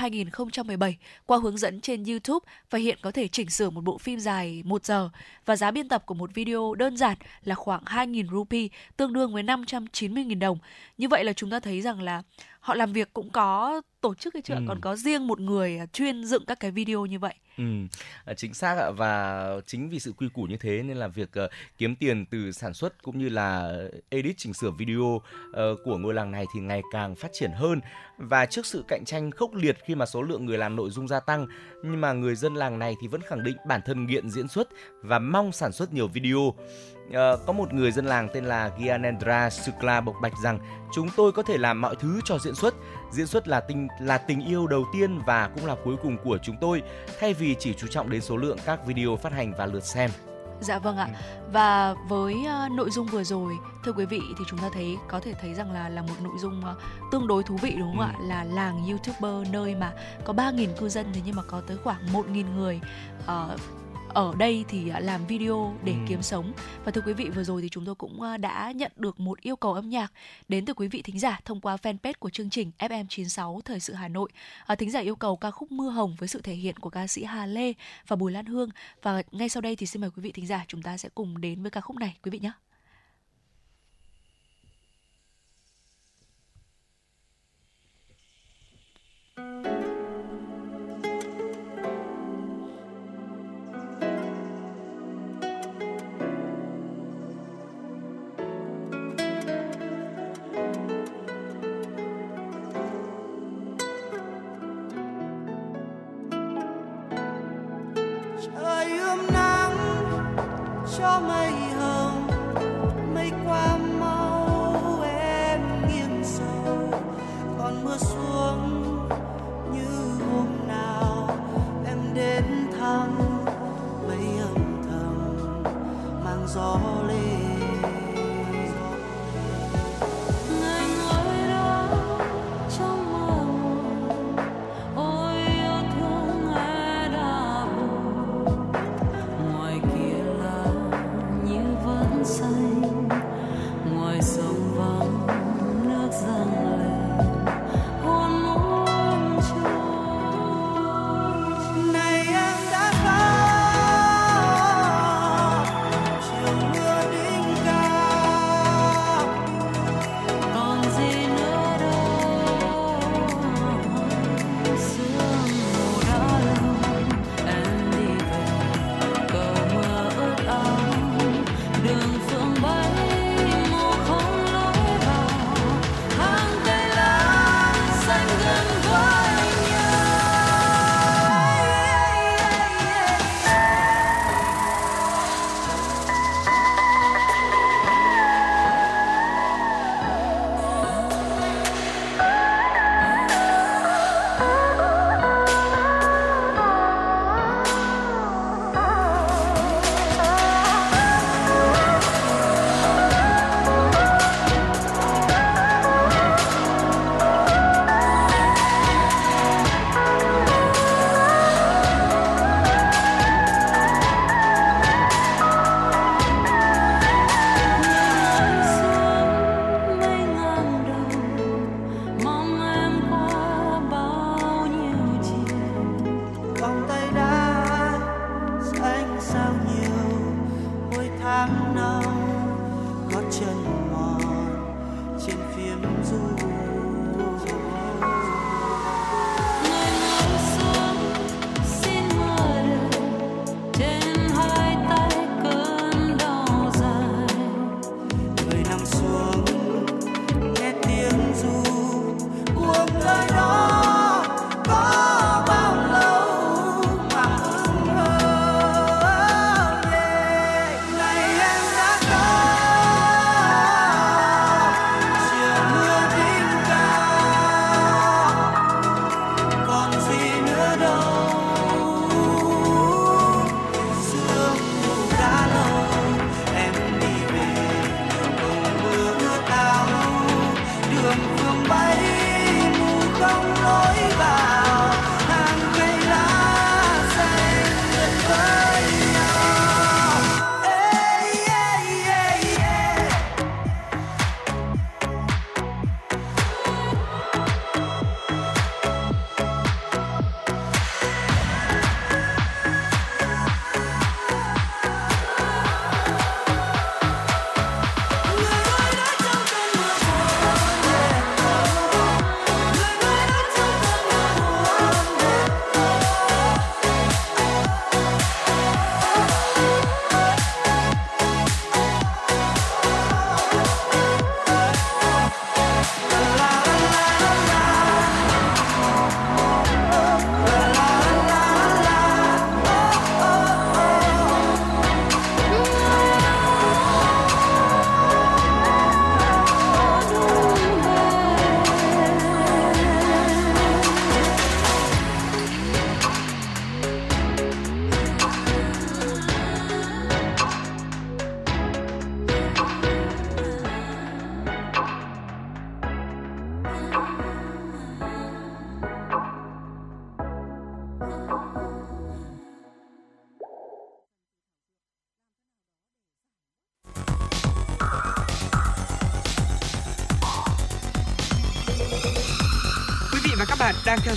2017 qua hướng dẫn trên YouTube và hiện có thể chỉnh sửa một bộ phim dài 1 giờ. Và giá biên tập của một video đơn giản là khoảng 2.000 rupee, tương đương với 590.000 đồng. Như vậy là chúng ta thấy rằng là họ làm việc cũng có tổ chức hay chưa Ừ. còn có riêng một người chuyên dựng các cái video như vậy. Ừ, à, chính xác ạ và chính vì sự quy củ như thế nên là việc ờ, kiếm tiền từ sản xuất cũng như là edit chỉnh sửa video ờ, của ngôi làng này thì ngày càng phát triển hơn và trước sự cạnh tranh khốc liệt khi mà số lượng người làm nội dung gia tăng nhưng mà người dân làng này thì vẫn khẳng định bản thân nghiện diễn xuất và mong sản xuất nhiều video. Ờ, có một người dân làng tên là Gyanendra Sukla bộc bạch rằng chúng tôi có thể làm mọi thứ cho diễn xuất. Diễn xuất là tình là tình yêu đầu tiên và cũng là cuối cùng của chúng tôi thay vì chỉ chú trọng đến số lượng các video phát hành và lượt xem. Dạ vâng ạ. Và với uh, nội dung vừa rồi, thưa quý vị thì chúng ta thấy có thể thấy rằng là là một nội dung uh, tương đối thú vị đúng không ạ? Là làng YouTuber nơi mà có 3.000 cư dân thế nhưng mà có tới khoảng 1.000 người uh, ở đây thì à, làm video để Ừ. kiếm sống và thưa quý vị vừa rồi thì chúng tôi cũng à, đã nhận được một yêu cầu âm nhạc đến từ quý vị thính giả thông qua fanpage của chương trình FM96 Thời sự Hà Nội. À, thính giả yêu cầu ca khúc Mưa Hồng với sự thể hiện của ca sĩ Hà Lê và Bùi Lan Hương và ngay sau đây thì xin mời quý vị thính giả chúng ta sẽ cùng đến với ca khúc này quý vị nhé.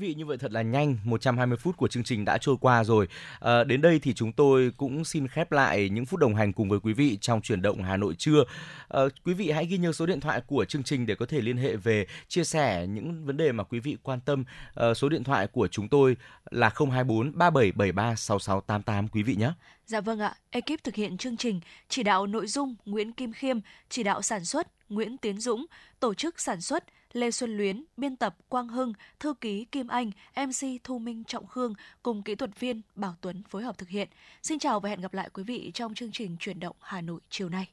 Vị, như vậy thật là nhanh, 120 phút của chương trình đã trôi qua rồi. À, đến đây thì chúng tôi cũng xin khép lại những phút đồng hành cùng với quý vị trong chuyển động Hà Nội trưa. À, quý vị hãy ghi nhớ số điện thoại của chương trình để có thể liên hệ về chia sẻ những vấn đề mà quý vị quan tâm. À, số điện thoại của chúng tôi là 024 3773 6688 quý vị nhé. Dạ vâng ạ, ekip thực hiện chương trình chỉ đạo nội dung Nguyễn Kim Khiêm, chỉ đạo sản xuất Nguyễn Tiến Dũng, tổ chức sản xuất Lê Xuân Luyến, biên tập Quang Hưng, thư ký Kim Anh, MC Thu Minh Trọng Khương cùng kỹ thuật viên Bảo Tuấn phối hợp thực hiện. Xin chào và hẹn gặp lại quý vị trong chương trình chuyển động Hà Nội chiều nay.